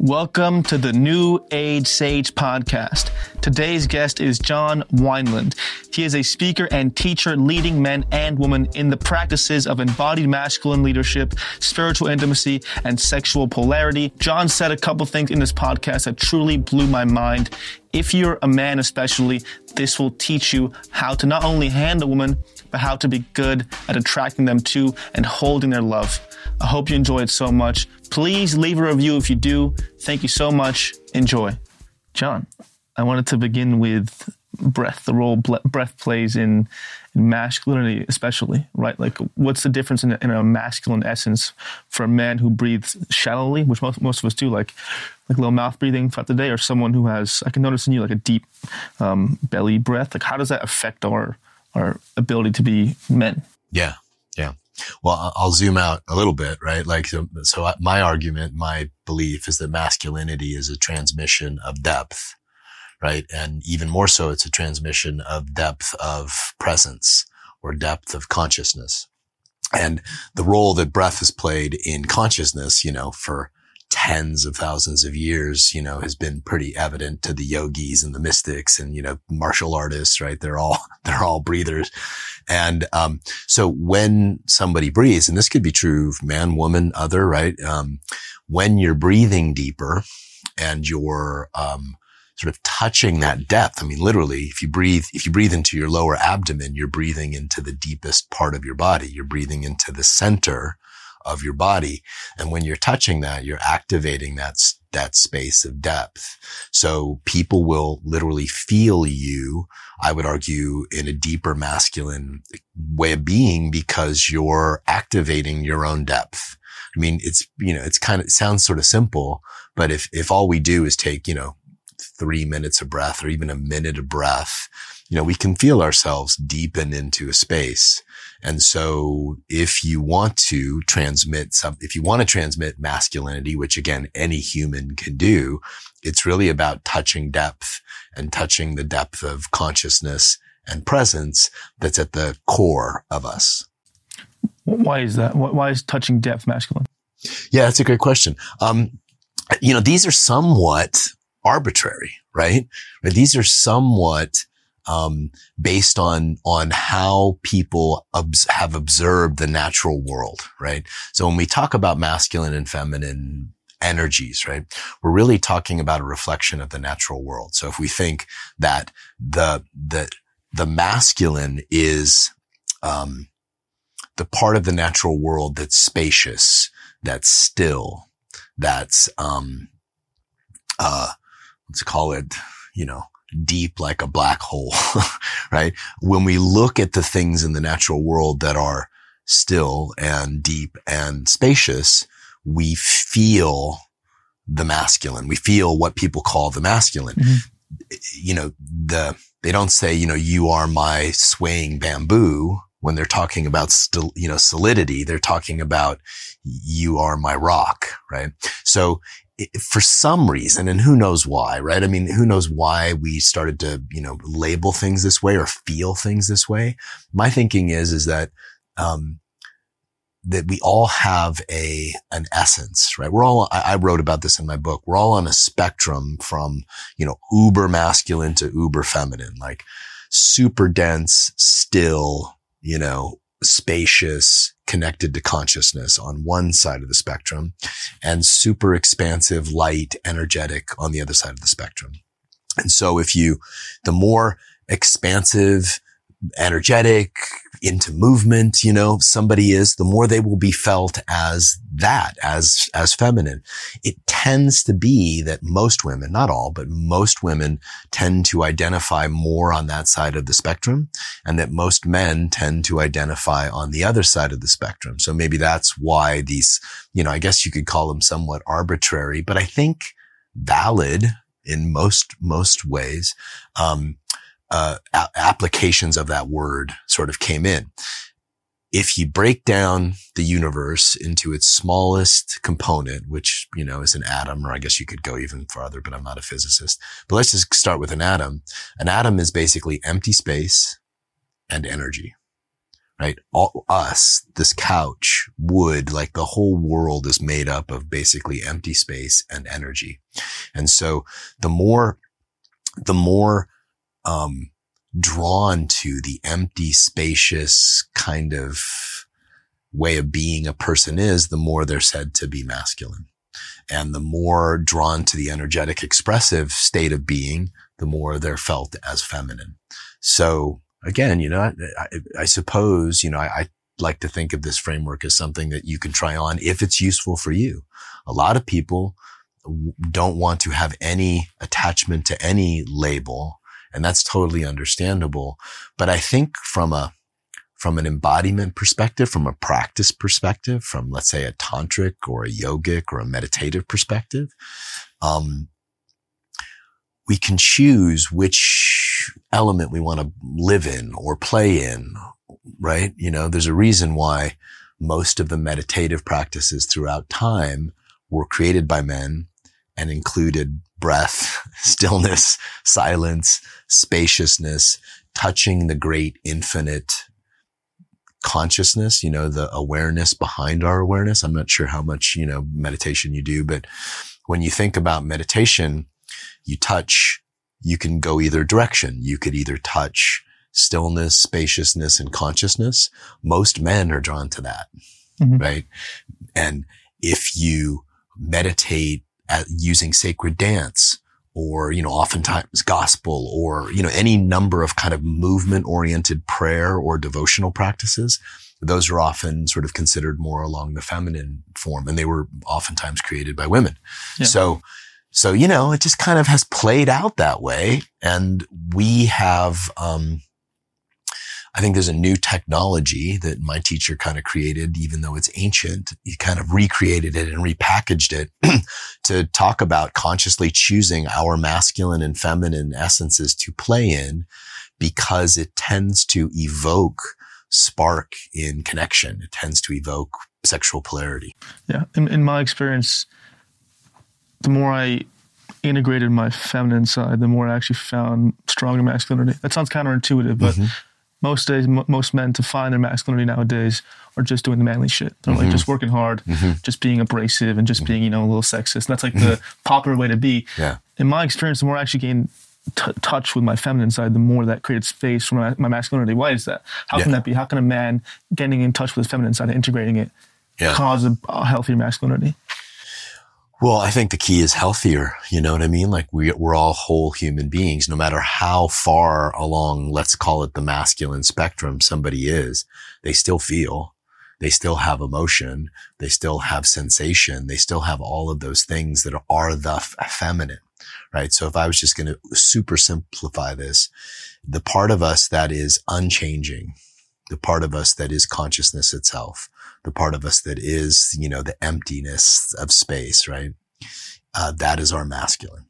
Welcome to the New Age Sage podcast. Today's guest is John Wineland. He is a speaker and teacher leading men and women in the practices of embodied masculine leadership, spiritual intimacy, and sexual polarity. John said a couple things in this podcast that truly blew my mind. If you're a man, especially, this will teach you how to not only handle women, but how to be good at attracting them to and holding their love. I hope you enjoy it so much. Please leave a review if you do. Thank you so much. Enjoy. John, I wanted to begin with breath, the role breath plays in, in masculinity, especially, right? Like, what's the difference in a, in a, masculine essence for a man who breathes shallowly, which most, most of us do, like like little mouth breathing throughout the day, or someone who has, I can notice in you, like a deep um, belly breath? Like, how does that affect our our ability to be men? Yeah, yeah. Well, I'll zoom out a little bit, right? Like, so, so my argument, my belief is that masculinity is a transmission of depth, right? And even more so, it's a transmission of depth of presence or depth of consciousness. And the role that breath has played in consciousness, you know, for tens of thousands of years, you know, has been pretty evident to the yogis and the mystics and, you know, martial artists, right? They're all, they're all breathers. And, um, so when somebody breathes, and this could be true of man, woman, other, right? Um, when you're breathing deeper and you're, um, sort of touching that depth. I mean, literally, if you breathe, if you breathe into your lower abdomen, you're breathing into the deepest part of your body. You're breathing into the center of your body. And when you're touching that, you're activating that, that space of depth. So people will literally feel you, I would argue, in a deeper masculine way of being because you're activating your own depth. I mean, it's, you know, it's kind of, it sounds sort of simple, but if, if all we do is take, you know, three minutes of breath or even a minute of breath, you know, we can feel ourselves deepen into a space. And so if you want to transmit some, if you want to transmit masculinity, which again, any human can do, it's really about touching depth and touching the depth of consciousness and presence that's at the core of us. Why is that? Why is touching depth masculine? Yeah, that's a great question. Um, you know, these are somewhat arbitrary, right? These are somewhat um, based on on how people have observed the natural world, right? So when we talk about masculine and feminine energies, right, we're really talking about a reflection of the natural world. So if we think that the the the masculine is um, the part of the natural world that's spacious, that's still, that's um, uh, let's call it, you know, deep like a black hole, right? When we look at the things in the natural world that are still and deep and spacious, we feel the masculine. We feel what people call the masculine. Mm-hmm. You know, the, they don't say, you know, you are my swaying bamboo when they're talking about still, you know, solidity. They're talking about you are my rock, right? So for some reason, and who knows why, right? I mean, who knows why we started to, you know, label things this way or feel things this way. My thinking is, is that, um, that we all have a, an essence, right? We're all, I, I wrote about this in my book. We're all on a spectrum from, you know, uber masculine to uber feminine, like super dense, still, you know, spacious, connected to consciousness on one side of the spectrum and super expansive, light, energetic on the other side of the spectrum. And so if you, the more expansive, energetic, into movement, you know, somebody is, the more they will be felt as that, as, as feminine. It tends to be that most women, not all, but most women tend to identify more on that side of the spectrum and that most men tend to identify on the other side of the spectrum. So maybe that's why these, you know, I guess you could call them somewhat arbitrary, but I think valid in most, most ways. Um, uh, a- applications of that word sort of came in. If you break down the universe into its smallest component, which, you know, is an atom, or I guess you could go even farther, but I'm not a physicist. But let's just start with an atom. An atom is basically empty space and energy, right? All us, this couch, wood, like the whole world is made up of basically empty space and energy. And so the more, the more, um, drawn to the empty, spacious kind of way of being a person is, the more they're said to be masculine. And the more drawn to the energetic, expressive state of being, the more they're felt as feminine. So again, you know, I, I suppose, you know, I, I like to think of this framework as something that you can try on if it's useful for you. A lot of people don't want to have any attachment to any label. And that's totally understandable. But I think from a, from an embodiment perspective, from a practice perspective, from let's say a tantric or a yogic or a meditative perspective, um, we can choose which element we want to live in or play in, right? You know, there's a reason why most of the meditative practices throughout time were created by men and included breath, stillness, silence, spaciousness, touching the great infinite consciousness, you know, the awareness behind our awareness. I'm not sure how much, you know, meditation you do, but when you think about meditation, you touch, you can go either direction. You could either touch stillness, spaciousness, and consciousness. Most men are drawn to that, mm-hmm. right? And if you meditate at using sacred dance or, you know, oftentimes gospel or, you know, any number of kind of movement oriented prayer or devotional practices, those are often sort of considered more along the feminine form and they were oftentimes created by women. Yeah. So, so, you know, it just kind of has played out that way. And we have, um, I think there's a new technology that my teacher kind of created, even though it's ancient. He kind of recreated it and repackaged it to talk about consciously choosing our masculine and feminine essences to play in because it tends to evoke spark in connection. It tends to evoke sexual polarity. Yeah. In, in my experience, the more I integrated my feminine side, the more I actually found stronger masculinity. That sounds counterintuitive, but mm-hmm. Most days, m- most men to find their masculinity nowadays are just doing the manly shit. They're mm-hmm. like just working hard, mm-hmm. just being abrasive, and just being you know a little sexist. And that's like the mm-hmm. popular way to be. Yeah. In my experience, the more I actually gain t- touch with my feminine side, the more that creates space for my, my masculinity. Why is that? How yeah. can that be? How can a man getting in touch with his feminine side and integrating it yeah. cause a, a healthier masculinity? Well, I think the key is healthier. You know what I mean? Like we, we're all whole human beings, no matter how far along, let's call it the masculine spectrum somebody is, they still feel, they still have emotion, they still have sensation, they still have all of those things that are the f- feminine, right? So if I was just going to super simplify this, the part of us that is unchanging, the part of us that is consciousness itself, the part of us that is, you know, the emptiness of space, right? Uh, that is our masculine.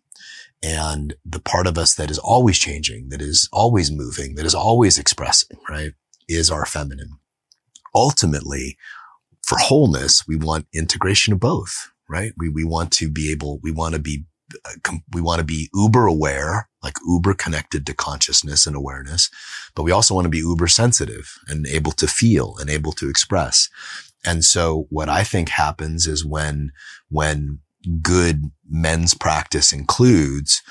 And the part of us that is always changing, that is always moving, that is always expressing, right? Is our feminine. Ultimately, for wholeness, we want integration of both, right? We, we want to be able, we want to be we want to be uber aware, like uber connected to consciousness and awareness, but we also want to be uber sensitive and able to feel and able to express. And so what I think happens is when, when good men's practice includes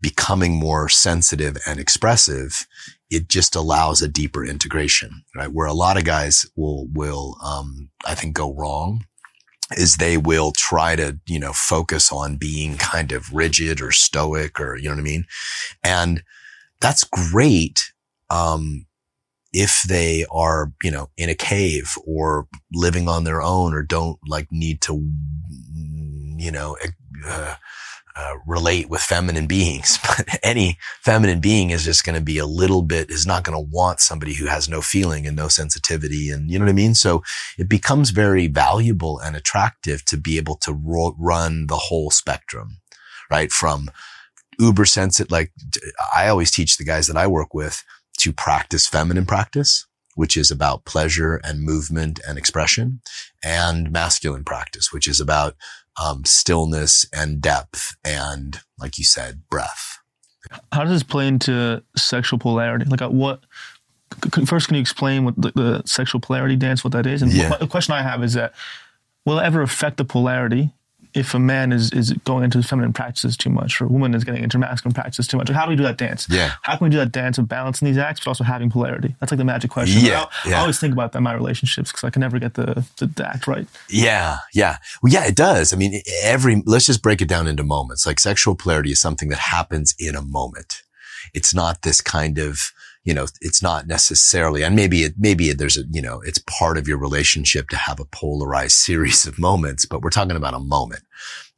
becoming more sensitive and expressive, it just allows a deeper integration, right? Where a lot of guys will, will, um, I think go wrong is they will try to, you know, focus on being kind of rigid or stoic or, you know what I mean? And that's great. Um, if they are, you know, in a cave or living on their own or don't like need to, you know, uh, uh, relate with feminine beings, but any feminine being is just going to be a little bit, is not going to want somebody who has no feeling and no sensitivity. And you know what I mean? So it becomes very valuable and attractive to be able to ro- run the whole spectrum, right? From uber sensitive, like I always teach the guys that I work with to practice feminine practice, which is about pleasure and movement and expression and masculine practice, which is about um, stillness and depth and, like you said, breath. How does this play into sexual polarity? Like, at what first, can you explain what the, the, sexual polarity dance, what that is? And yeah. the question I have is that will it ever affect the polarity if a man is, is going into feminine practices too much or a woman is getting into masculine practices too much? Like how do we do that dance? Yeah. How can we do that dance of balancing these acts, but also having polarity? That's like the magic question. Yeah. I, yeah. I always think about that in my relationships because I can never get the, the, the, act right. Yeah. Yeah. Well, yeah, it does. I mean, every, let's just break it down into moments. Like sexual polarity is something that happens in a moment. It's not this kind of, you know, it's not necessarily, and maybe it, maybe there's a, you know, it's part of your relationship to have a polarized series of moments, but we're talking about a moment,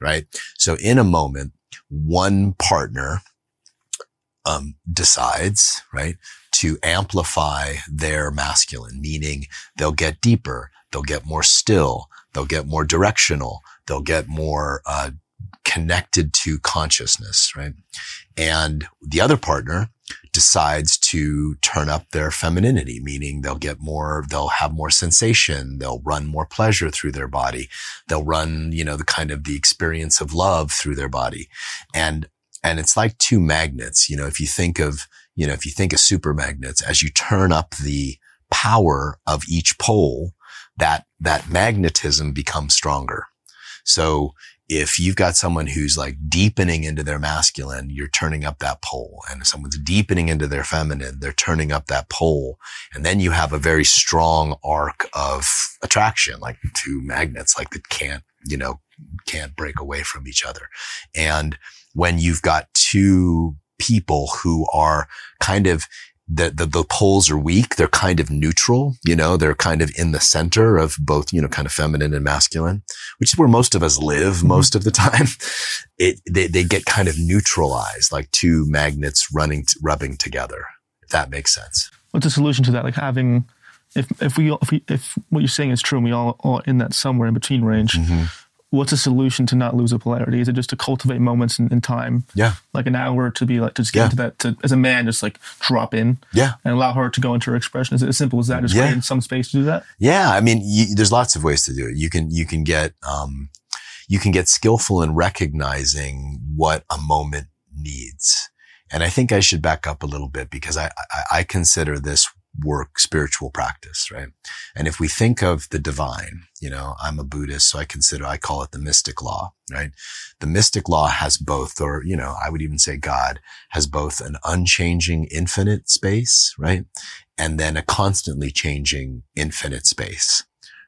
right? So in a moment, one partner, um, decides, right, to amplify their masculine, meaning they'll get deeper, they'll get more still, they'll get more directional, they'll get more, uh, connected to consciousness, right? And the other partner decides to turn up their femininity, meaning they'll get more, they'll have more sensation, they'll run more pleasure through their body, they'll run, you know, the kind of the experience of love through their body. And, and it's like two magnets, you know, if you think of, you know, if you think of super magnets, as you turn up the power of each pole, that, that magnetism becomes stronger. So if you've got someone who's like deepening into their masculine, you're turning up that pole. And if someone's deepening into their feminine, they're turning up that pole. And then you have a very strong arc of attraction, like two magnets, like that can't, you know, can't break away from each other. And when you've got two people who are kind of the, the, the poles are weak. They're kind of neutral. You know, they're kind of in the center of both, you know, kind of feminine and masculine, which is where most of us live mm-hmm. most of the time. It, they, they get kind of neutralized, like two magnets running, rubbing together. If that makes sense. What's the solution to that? Like having, if, if we, if we, if what you're saying is true and we all are in that somewhere in between range, mm-hmm what's a solution to not lose a polarity? Is it just to cultivate moments in, in time? Yeah. Like an hour to be like, to just get yeah. into that, to, as a man, just like drop in. Yeah. And allow her to go into her expression. Is it as simple as that? Just yeah. creating some space to do that? Yeah. I mean, you, there's lots of ways to do it. You can, you can get, um, you can get skillful in recognizing what a moment needs. And I think I should back up a little bit because I, I, I consider this work, spiritual practice, right? And if we think of the divine, you know, I'm a Buddhist, so I consider, I call it the mystic law, right? The mystic law has both, or, you know, I would even say God has both an unchanging infinite space, right? And then a constantly changing infinite space,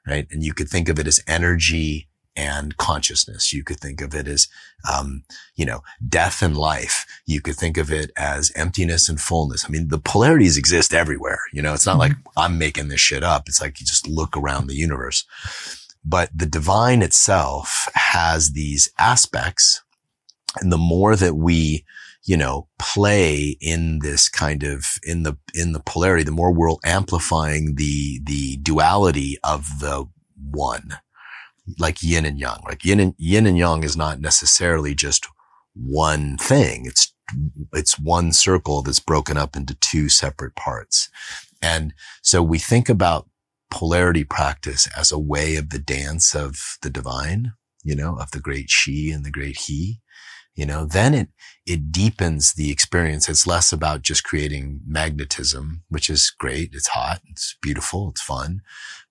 right? And you could think of it as energy and consciousness. You could think of it as, um, you know, death and life. You could think of it as emptiness and fullness. I mean, the polarities exist everywhere. You know, it's not mm-hmm. like I'm making this shit up. It's like you just look around the universe. But the divine itself has these aspects. And the more that we, you know, play in this kind of, in the, in the polarity, the more we're amplifying the, the duality of the one like yin and yang. Like yin and yin and yang is not necessarily just one thing. It's, it's one circle that's broken up into two separate parts. And so we think about polarity practice as a way of the dance of the divine, you know, of the great she and the great he, you know, then it, it deepens the experience. It's less about just creating magnetism, which is great. It's hot. It's beautiful. It's fun,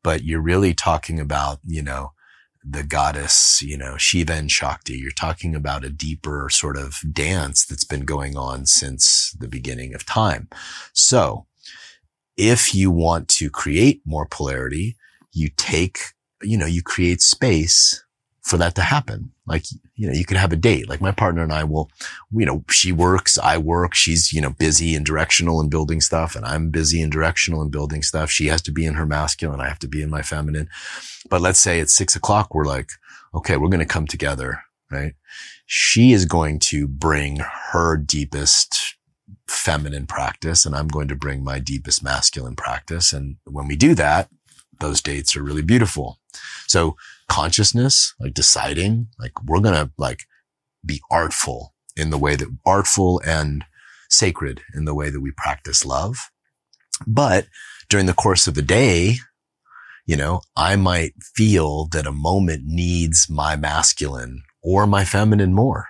but you're really talking about, you know, the goddess, you know, Shiva and Shakti. You're talking about a deeper sort of dance that's been going on since the beginning of time. So if you want to create more polarity, you take, you know, you create space for that to happen. Like, you know, you could have a date. Like my partner and I will, you know, she works, I work. She's, you know, busy and directional and building stuff. And I'm busy and directional and building stuff. She has to be in her masculine. I have to be in my feminine. But let's say at six o'clock, we're like, okay, we're going to come together, right? She is going to bring her deepest feminine practice and I'm going to bring my deepest masculine practice. And when we do that, those dates are really beautiful. So consciousness, like deciding, like we're going to like be artful in the way that artful and sacred in the way that we practice love. But during the course of the day, you know, I might feel that a moment needs my masculine or my feminine more,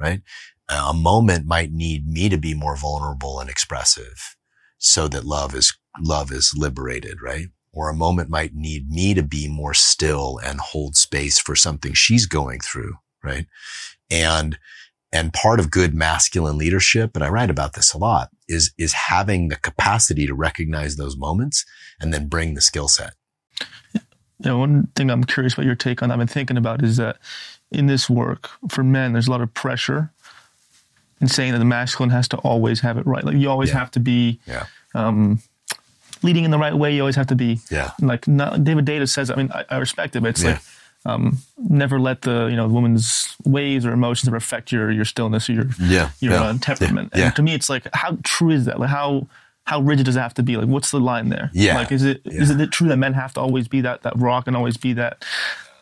right? A moment might need me to be more vulnerable and expressive so that love is love is liberated, right? Or a moment might need me to be more still and hold space for something she's going through, right? And, and part of good masculine leadership, and I write about this a lot, is, is having the capacity to recognize those moments and then bring the skill set. Yeah, one thing I'm curious about your take on, I've been thinking about is that in this work for men, there's a lot of pressure in saying that the masculine has to always have it right. Like you always Yeah. have to be Yeah. um, leading in the right way. You always have to be Yeah. like not, David Deida says. I mean, I, I respect it, but it's Yeah. like um, never let the you know the woman's ways or emotions ever affect your your stillness or your Yeah. your yeah. uh, temperament. Yeah. And to me, it's like how true is that? Like how how rigid does it have to be? Like what's the line there? Yeah. Like is it is it true that men have to always be that that rock and always be that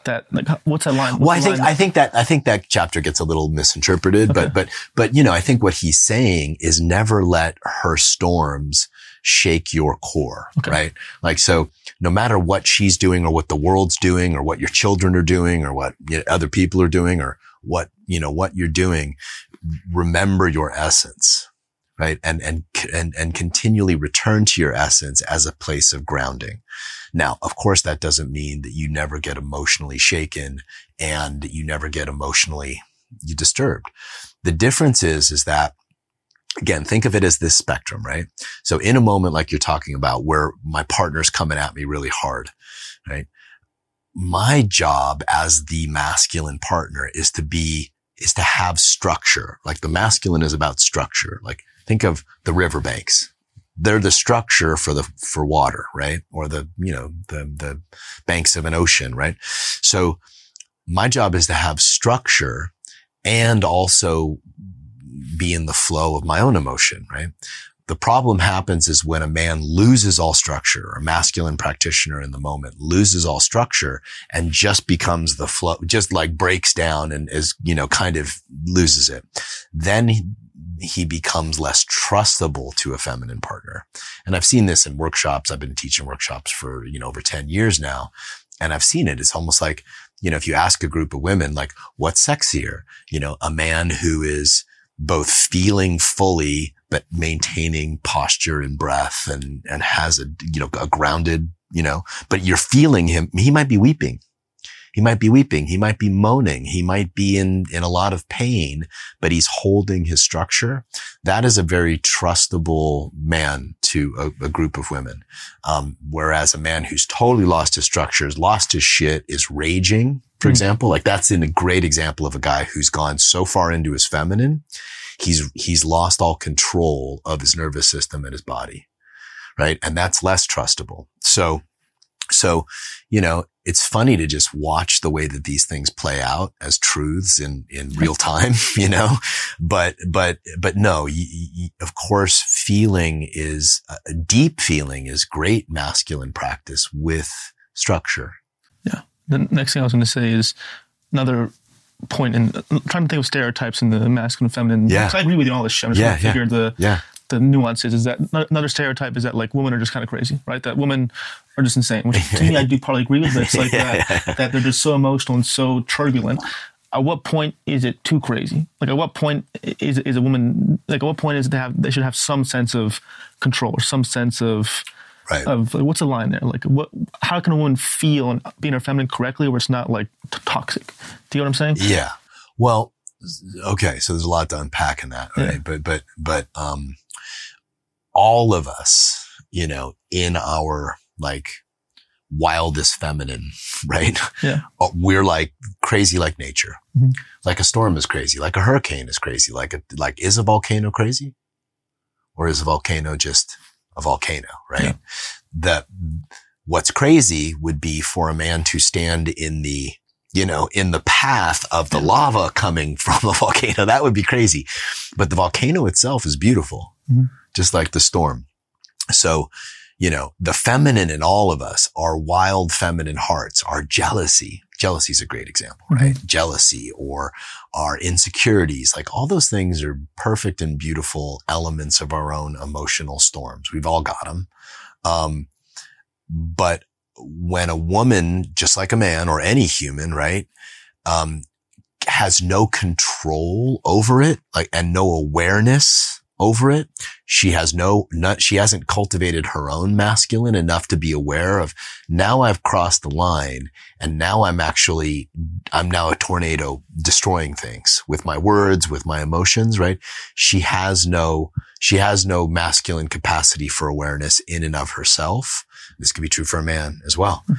that like what's that line? Well, I think line I think that I think that chapter gets a little misinterpreted, Okay. but but but you know, I think what he's saying is never let her storms shake your core, Okay. right? Like so, no matter what she's doing or what the world's doing or what your children are doing or what you know, other people are doing or what you know what you're doing, remember your essence, right? And and and and continually return to your essence as a place of grounding. Now, of course, that doesn't mean that you never get emotionally shaken and you never get emotionally disturbed. The difference is, is that again, think of it as this spectrum, right? So in a moment like you're talking about where my partner's coming at me really hard, right? My job as the masculine partner is to be, is to have structure. Like the masculine is about structure. Like think of the riverbanks. They're the structure for the, for water, right? Or the, you know, the, the banks of an ocean, right? So my job is to have structure and also be in the flow of my own emotion, right? The problem happens is when a man loses all structure, a masculine practitioner in the moment loses all structure and just becomes the flow, just like breaks down and is, you know, kind of loses it. Then he, he becomes less trustable to a feminine partner. And I've seen this in workshops. I've been teaching workshops for, you know, over 10 years now. And I've seen it. It's almost like, you know, if you ask a group of women, like, what's sexier? You know, a man who is both feeling fully, but maintaining posture and breath and, and has a, you know, a grounded, you know, but you're feeling him. He might be weeping. He might be weeping. He might be moaning. He might be in, in a lot of pain, but he's holding his structure. That is a very trustable man to a, a group of women. Um, whereas a man who's totally lost his structures, lost his shit, is raging, for Mm. example, like that's in a great example of a guy who's gone so far into his feminine. He's, he's lost all control of his nervous system and his body. Right. And that's less trustable. So, so, you know, it's funny to just watch the way that these things play out as truths in, in real time, you know, but, but, but no, y y of course, feeling is a deep feeling is great masculine practice with structure. The next thing I was going to say is another point in I'm trying to think of stereotypes in the masculine and feminine. Yeah. I agree with you on all this shit. I'm just Yeah, trying to figure the Yeah. the nuances. Is that another stereotype? Is that like women are just kind of crazy, right? That women are just insane. Which to me, I do partly agree with. But it's like that that they're just so emotional and so turbulent. At what point is it too crazy? Like at what point is is a woman like at what point is it to have they should have some sense of control or some sense of Right. of like, what's the line there? Like, what? How can a woman feel and be in her feminine correctly, where it's not like t- toxic? Do you know what I'm saying? Yeah. Well, okay. So there's a lot to unpack in that, right? Yeah. But, but, but, um, all of us, you know, in our like wildest feminine, right? Yeah. Uh, We're like crazy like nature. Mhm. Like a storm is crazy. Like a hurricane is crazy. Like a, like is a volcano crazy? Or is a volcano just a volcano, right? Yeah. The, what's crazy would be for a man to stand in the, you know, in the path of the lava coming from a volcano. That would be crazy. But the volcano itself is beautiful, Mhm. just like the storm. So, you know, the feminine in all of us, our wild feminine hearts, our jealousy. Jealousy is a great example, right? Jealousy or our insecurities, like all those things are perfect and beautiful elements of our own emotional storms. We've all got them. Um, but when a woman, just like a man or any human, right, um, has no control over it, like, and no awareness over it. She has no, not, she hasn't cultivated her own masculine enough to be aware of now I've crossed the line and now I'm actually, I'm now a tornado destroying things with my words, with my emotions, right? She has no, she has no masculine capacity for awareness in and of herself. This could be true for a man as well. Hmm.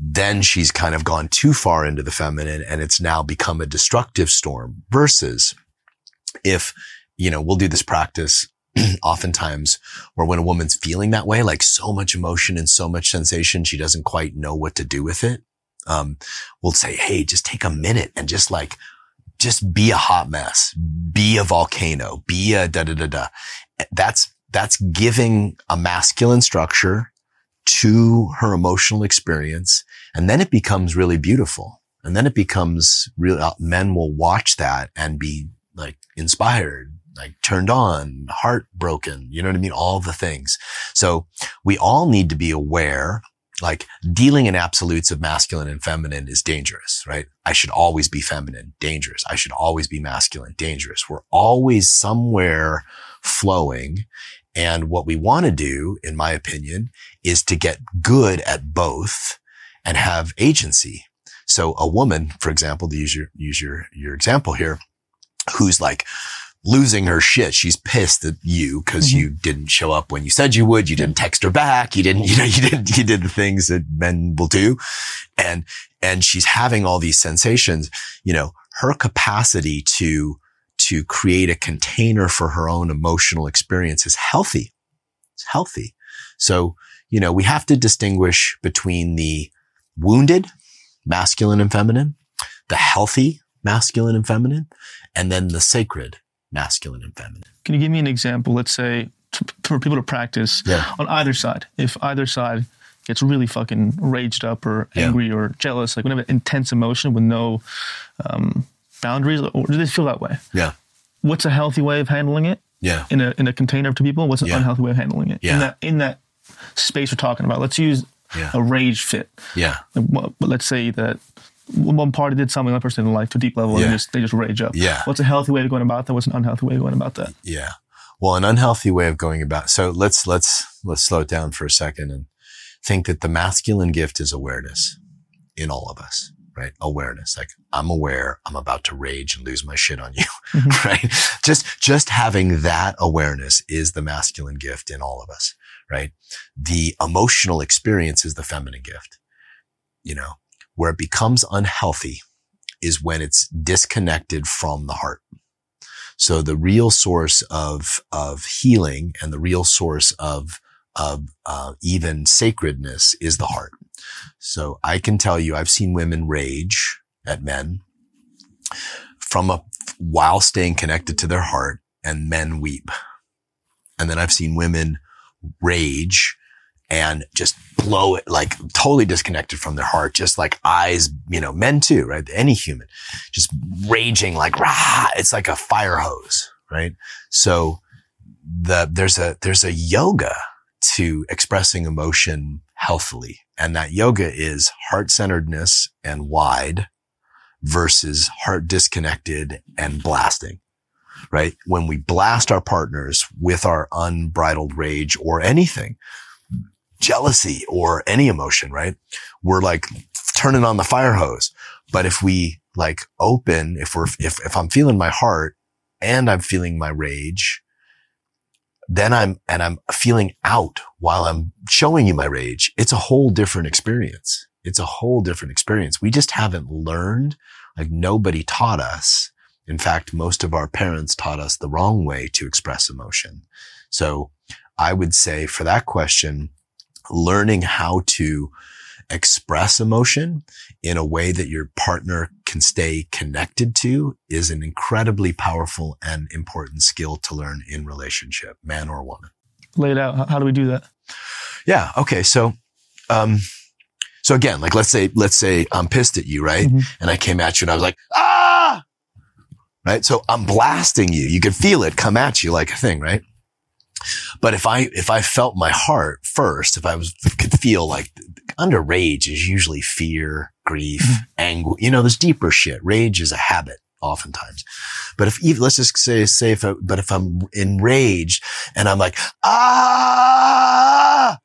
then she's kind of gone too far into the feminine and it's now become a destructive storm versus if you know, we'll do this practice oftentimes where when a woman's feeling that way, like so much emotion and so much sensation, she doesn't quite know what to do with it. Um, we'll say, Hey, just take a minute and just like, just be a hot mess, be a volcano, be a da da da da. That's, that's giving a masculine structure to her emotional experience. And then it becomes really beautiful. And then it becomes real, uh, men will watch that and be like inspired, like turned on, heartbroken, you know what I mean? All the things. So we all need to be aware, like dealing in absolutes of masculine and feminine is dangerous, right? I should always be feminine, dangerous. I should always be masculine, dangerous. We're always somewhere flowing. And what we want to do, in my opinion, is to get good at both and have agency. So a woman, for example, to use your, use your, your example here, who's like, losing her shit. She's pissed at you because mm-hmm. you didn't show up when you said you would. You didn't text her back. You didn't, you know, you didn't, you did the things that men will do. And, and she's having all these sensations, you know, her capacity to, to create a container for her own emotional experience is healthy. It's healthy. So, you know, we have to distinguish between the wounded, masculine and feminine, the healthy, masculine and feminine, and then the sacred, masculine and feminine. Can you give me an example? Let's say to, for people to practice yeah. on either side. If either side gets really fucking raged up or angry yeah. or jealous, like whenever intense emotion with no um, boundaries, or do they feel that way? Yeah. What's a healthy way of handling it? Yeah. In a in a container to people. What's an yeah. unhealthy way of handling it? Yeah. In that in that space we're talking about. Let's use yeah. a rage fit. Yeah. But let's say that one party did something that person didn't like to a deep level yeah. and they just, they just rage up. Yeah. What's a healthy way of going about that? What's an unhealthy way of going about that? Yeah. Well, an unhealthy way of going about. So let's, let's, let's slow it down for a second and think that the masculine gift is awareness in all of us, right? Awareness. Like I'm aware I'm about to rage and lose my shit on you, mm-hmm. right? Just, just having that awareness is the masculine gift in all of us, right? The emotional experience is the feminine gift. You know, where it becomes unhealthy is when it's disconnected from the heart. So the real source of, of healing and the real source of, of, uh, even sacredness is the heart. So I can tell you, I've seen women rage at men from a, while staying connected to their heart and men weep. And then I've seen women rage and just blow it like totally disconnected from their heart, just like eyes, you know, men too, right? Any human just raging like, rah, it's like a fire hose, right? So the, there's a, there's a yoga to expressing emotion healthily. And that yoga is heart centeredness and wide versus heart disconnected and blasting right? When we blast our partners with our unbridled rage or anything, jealousy or any emotion, right? We're like turning on the fire hose. But if we like open, if we're, if, if I'm feeling my heart and I'm feeling my rage, then I'm, and I'm feeling out while I'm showing you my rage. It's a whole different experience. It's a whole different experience. We just haven't learned, like nobody taught us. In fact, most of our parents taught us the wrong way to express emotion. So I would say for that question, learning how to express emotion in a way that your partner can stay connected to is an incredibly powerful and important skill to learn in relationship, man or woman. Lay it out. How do we do that? Yeah. Okay. So, um, so again, like let's say, let's say I'm pissed at you, right? Mm-hmm. And I came at you and I was like, ah, right? So I'm blasting you. You can feel it come at you like a thing, right? But if I, if I felt my heart first, if I was, could feel like under rage is usually fear, grief, mm-hmm. anger, you know, there's deeper shit. Rage is a habit. oftentimes. But if, let's just say, say if, I, but if I'm enraged and I'm like, ah,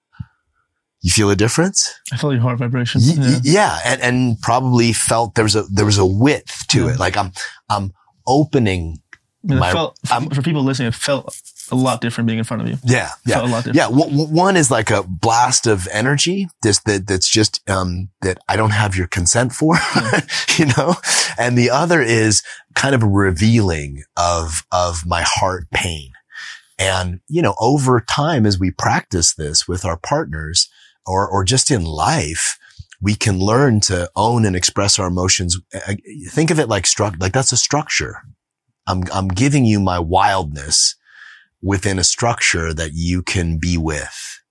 you feel a difference? I felt your heart vibration. Y- yeah. yeah. And, and probably felt there was a, there was a width to Yeah. it. Like I'm, I'm opening. I mean, My- felt, for, for people listening, it felt a lot different being in front of you. Yeah. Yeah. A lot different. Yeah, w- w- one is like a blast of energy. This that that's just um, that I don't have your consent for, you know, and the other is kind of a revealing of of my heart pain, and you know, over time as we practice this with our partners or or just in life. We can learn to own and express our emotions. Think of it like struct, like that's a structure. I'm, I'm giving you my wildness within a structure that you can be with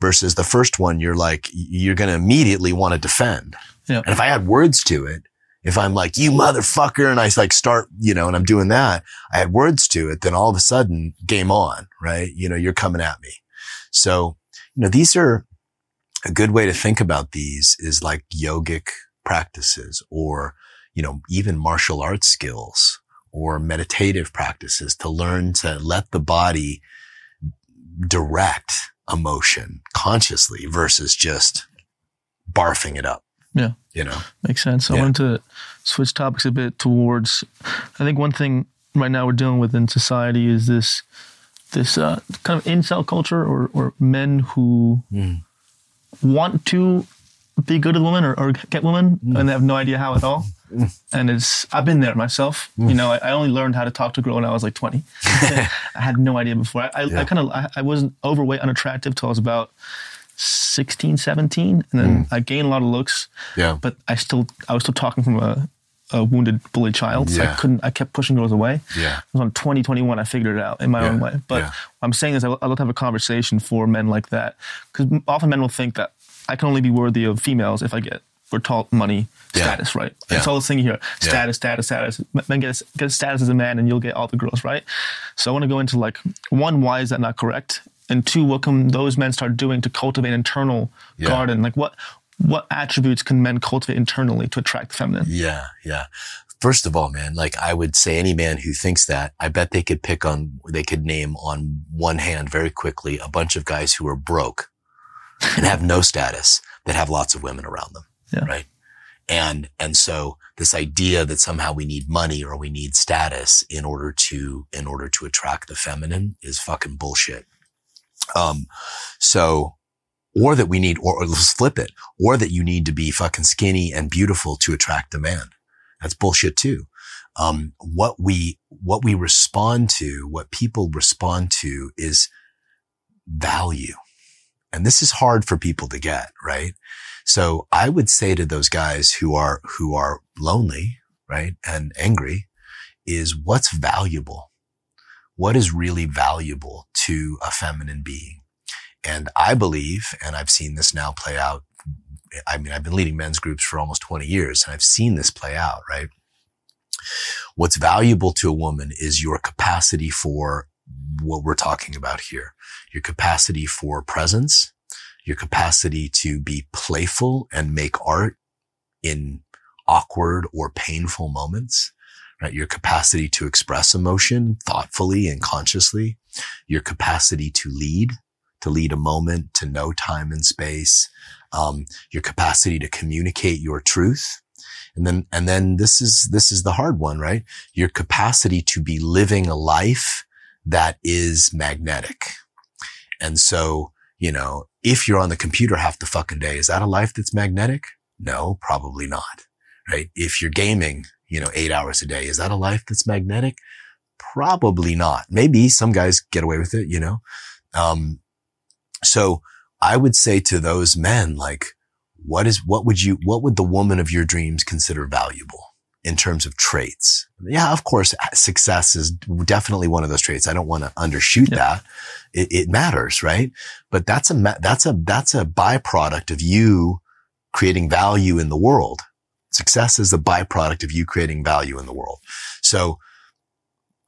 versus the first one, you're like, you're going to immediately want to defend. Yeah. And if I add words to it, if I'm like, you motherfucker, and I like start, you know, and I'm doing that, I add words to it, then all of a sudden game on, right? You know, you're coming at me. So, you know, these are a good way to think about these is like yogic practices or, you know, even martial arts skills or meditative practices to learn to let the body direct emotion consciously versus just barfing it up. Yeah. You know? Makes sense. I Yeah. wanted to switch topics a bit towards. I think one thing right now we're dealing with in society is this this uh, kind of incel culture, or or men who Mm. want to be good with women or, or get women, and they have no idea how at all. Mm. And it's I've been there myself. You know, I, I only learned how to talk to a girl when I was like twenty. I had no idea before. I, I, Yeah. I kind of I, I wasn't overweight, unattractive till I was about 16, 17. and then Mm. I gained a lot of looks Yeah. but I still I was still talking from a, a wounded bullied child. So I couldn't I kept pushing girls away. Yeah. It was on 2021 I figured it out in my Yeah. own way. But Yeah. I'm saying is I, I love to have a conversation for men like that because often men will think that I can only be worthy of females if I get we're tall money Yeah. status right. Yeah. It's all this thing here Yeah. status status status. Men get a, get status as a man and you'll get all the girls right. So I want to go into like one why is that not correct and two what can those men start doing to cultivate an internal Yeah. garden like what what attributes can men cultivate internally to attract the feminine? Yeah. Yeah. First of all, man, like I would say any man who thinks that, I bet they could pick on, they could name on one hand very quickly a bunch of guys who are broke and have no status that have lots of women around them. Yeah. Right. And, and so this idea that somehow we need money or we need status in order to, in order to attract the feminine is fucking bullshit. Um, so, or that we need, or, or let's flip it, or that you need to be fucking skinny and beautiful to attract a man. That's bullshit too. Um, what we, what we respond to, what people respond to is value. And this is hard for people to get, right? So I would say to those guys who are, who are lonely, right? And angry is what's valuable? What is really valuable to a feminine being? And I believe, and I've seen this now play out. I mean, I've been leading men's groups for almost 20 years and I've seen this play out, right? What's valuable to a woman is your capacity for what we're talking about here. Your capacity for presence, your capacity to be playful and make art in awkward or painful moments, right? Your capacity to express emotion thoughtfully and consciously, your capacity to lead, to lead a moment, to know time and space, um, your capacity to communicate your truth. And then, and then this is, this is the hard one, right? Your capacity to be living a life that is magnetic. And so, you know, if you're on the computer half the fucking day, is that a life that's magnetic? No, probably not. Right? If you're gaming, you know, eight hours a day, is that a life that's magnetic? Probably not. Maybe some guys get away with it, you know? Um, so I would say to those men, like, what is, what would you, what would the woman of your dreams consider valuable in terms of traits? Yeah, of course, success is definitely one of those traits. I don't want to undershoot Yeah. that. It, it matters, right? But that's a, that's a, that's a byproduct of you creating value in the world. Success is a byproduct of you creating value in the world. So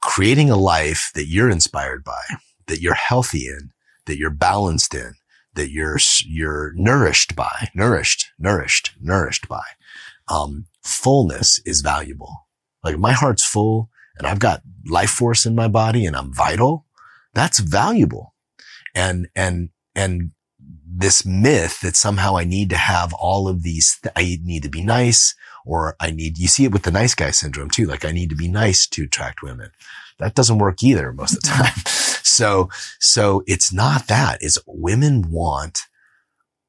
creating a life that you're inspired by, that you're healthy in, that you're balanced in, that you're, you're nourished by, nourished, nourished, nourished by, um, fullness is valuable. like my heart's full and I've got life force in my body and I'm vital, that's valuable. And, and, and this myth that somehow I need to have all of these, th- I need to be nice or I need, you see it with the nice guy syndrome too. Like I need to be nice to attract women. That doesn't work either most of the time. so, so it's not that. It's women want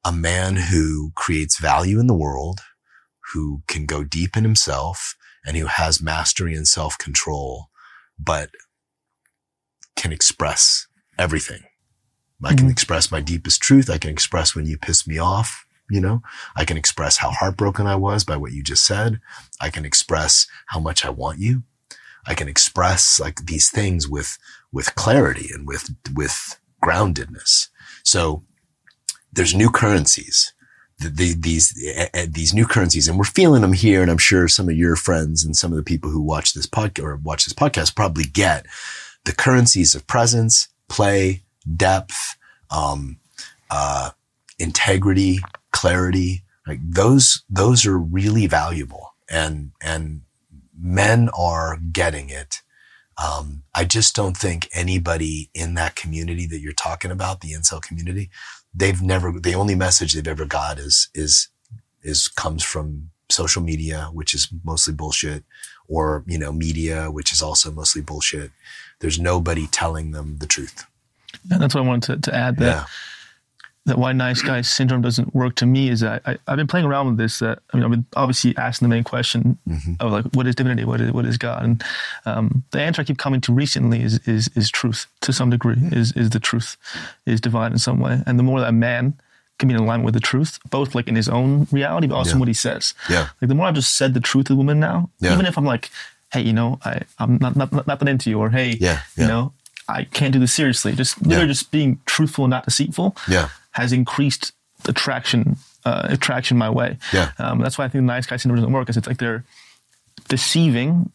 a man who creates value in the world, who can go deep in himself and who has mastery and self control, but can express everything. I can Mhm. express my deepest truth. I can express when you piss me off. You know, I can express how heartbroken I was by what you just said. I can express how much I want you. I can express like these things with, with clarity and with, with groundedness. So there's new currencies. The, the, these, these new currencies and we're feeling them here. And I'm sure some of your friends and some of the people who watch this podcast or watch this podcast probably get the currencies of presence, play, depth, um, uh, integrity, clarity. Like those, those are really valuable and, and men are getting it. Um, I just don't think anybody in that community that you're talking about, the incel community, they've never, the only message they've ever got is, is, is comes from social media, which is mostly bullshit or, you know, media, which is also mostly bullshit. There's nobody telling them the truth. And that's what I wanted to, to add that Yeah. That why nice guy syndrome doesn't work to me is that I, I've been playing around with this. That I mean, I've been obviously asking the main question Mhm. of like, what is divinity? What is what is God? And um, the answer I keep coming to recently is is is truth to some degree. Is is the truth is divine in some way? And the more that a man can be in alignment with the truth, both like in his own reality, but also Yeah. in what he says. Yeah. Like the more I've just said the truth to the woman now, Yeah. even if I'm like, hey, you know, I I'm not not not that into you, or hey, Yeah, yeah. you know. I can't do this seriously. Just literally just being truthful and not deceitful Yeah. Has increased attraction uh, attraction my way. Yeah. Um, that's why I think the nice guy syndrome doesn't work. Is it's like they're deceiving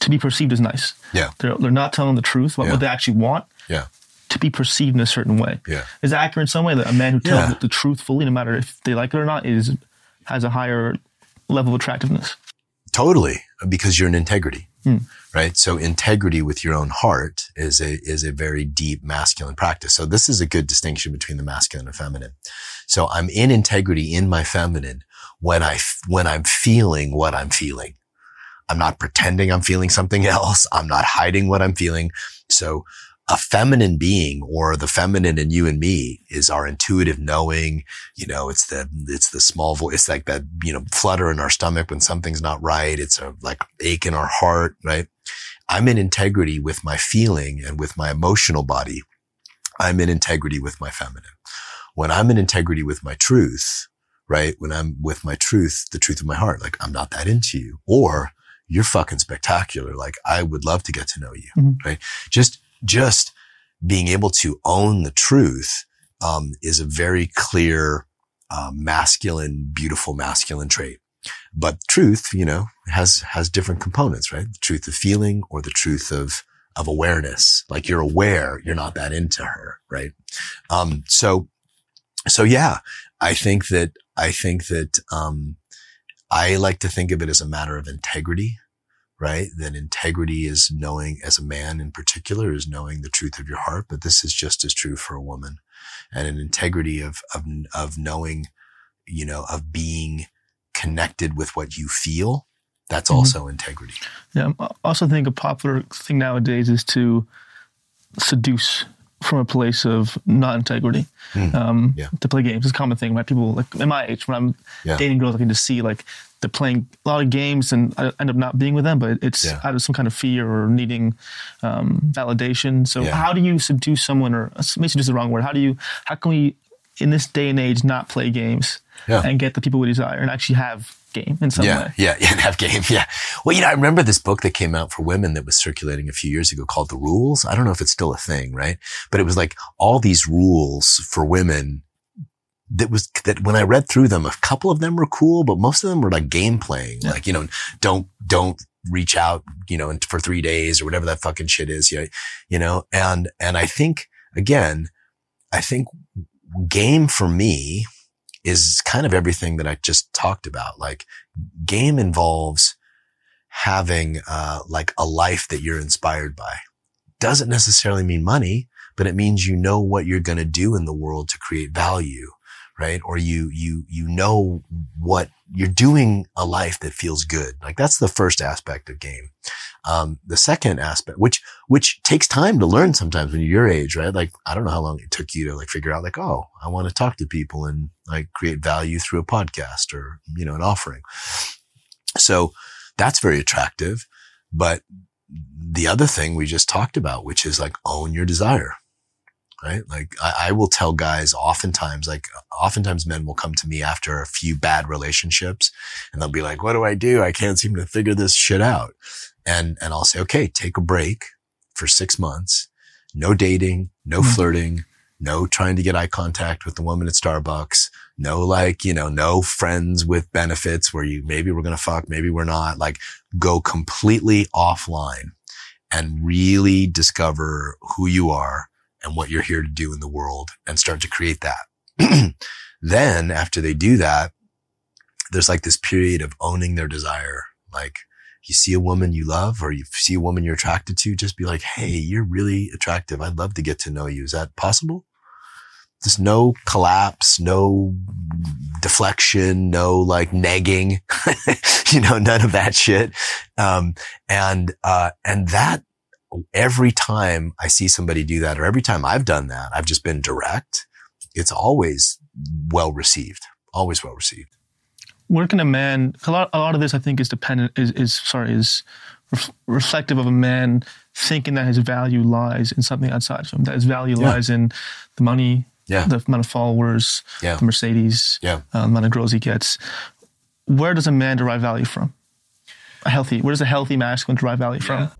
to be perceived as nice. Yeah. They're they're not telling the truth about Yeah. what they actually want Yeah. to be perceived in a certain way. Yeah. Is accurate in some way that a man who tells Yeah. the truth fully, no matter if they like it or not, is has a higher level of attractiveness? Totally, because you're in integrity, Hmm. Right? So integrity with your own heart is a is a very deep masculine practice. So this is a good distinction between the masculine and feminine. So I'm in integrity in my feminine when I when I'm feeling what I'm feeling. I'm not pretending I'm feeling something else. I'm not hiding what I'm feeling. So a feminine being or the feminine in you and me is our intuitive knowing. You know, it's the, it's the small voice. It's like that, you know, flutter in our stomach when something's not right. It's a like ache in our heart, right? I'm in integrity with my feeling and with my emotional body. I'm in integrity with my feminine. When I'm in integrity with my truth, right? When I'm with my truth, the truth of my heart, like I'm not that into you or you're fucking spectacular. Like I would love to get to know you, Mhm. right? Just, just being able to own the truth, um, is a very clear, uh, masculine, beautiful masculine trait. But truth, you know, has, has different components, right? The truth of feeling or the truth of, of awareness. Like you're aware, you're not that into her, right? Um, so, so yeah, I think that, I think that, um, I like to think of it as a matter of integrity, right? That integrity is knowing as a man in particular is knowing the truth of your heart, but this is just as true for a woman and an integrity of, of, of knowing, you know, of being connected with what you feel. That's Mhm. also integrity. Yeah, I also think a popular thing nowadays is to seduce from a place of not integrity. Hmm. Um, Yeah. To play games, it's a common thing. Right? People like in my age when I'm Yeah. dating girls, I can just see like they're playing a lot of games, and I end up not being with them. But it's Yeah. out of some kind of fear or needing um, validation. So Yeah. how do you subdue someone, or maybe seduce is the wrong word? How do you? How can we, in this day and age, not play games Yeah. and get the people we desire and actually have game in some yeah, way? yeah, yeah, and have game. Yeah. Well, you know, I remember this book that came out for women that was circulating a few years ago called The Rules. I don't know if it's still a thing, right? But it was like all these rules for women that was that when I read through them, a couple of them were cool, but most of them were like game playing. Yeah. Like, you know, don't, don't reach out, you know, for three days or whatever that fucking shit is. Yeah. You know, and, and I think again, I think game for me is kind of everything that I just talked about. Like game involves having uh, like a life that you're inspired by. Doesn't necessarily mean money, but it means you know what you're going to do in the world to create value, right? Or you you you know what you're doing a life that feels good. Like that's the first aspect of game. Um, the second aspect, which which takes time to learn sometimes when you're your age, right? Like I don't know how long it took you to like figure out like, oh, I want to talk to people and like create value through a podcast or you know an offering. So that's very attractive. But the other thing we just talked about, which is like own your desire, right? Like I, I, will tell guys oftentimes, like oftentimes men will come to me after a few bad relationships and they'll be like, what do I do? I can't seem to figure this shit out. And, and I'll say, okay, take a break for six months. No dating, no mm-hmm. flirting, no trying to get eye contact with the woman at Starbucks, no like, you know, no friends with benefits where you maybe we're going to fuck, maybe we're not. Like go completely offline and really discover who you are and what you're here to do in the world and start to create that. then after they do that, there's like this period of owning their desire. Like you see a woman you love or you see a woman you're attracted to, just be like, Hey, you're really attractive. I'd love to get to know you. Is that possible? There's no collapse, no deflection, no like negging, you know, none of that shit. Um, and, uh, and that every time I see somebody do that or every time I've done that, I've just been direct. It's always well received, always well received. Where can a man, a lot, a lot of this I think is dependent, is, is sorry, is ref, reflective of a man thinking that his value lies in something outside of him, that his value yeah. lies in the money, yeah. the amount of followers, yeah. the Mercedes, yeah. Uh, the amount of girls he gets. Where does a man derive value from? A healthy, where does a healthy masculine derive value yeah. from?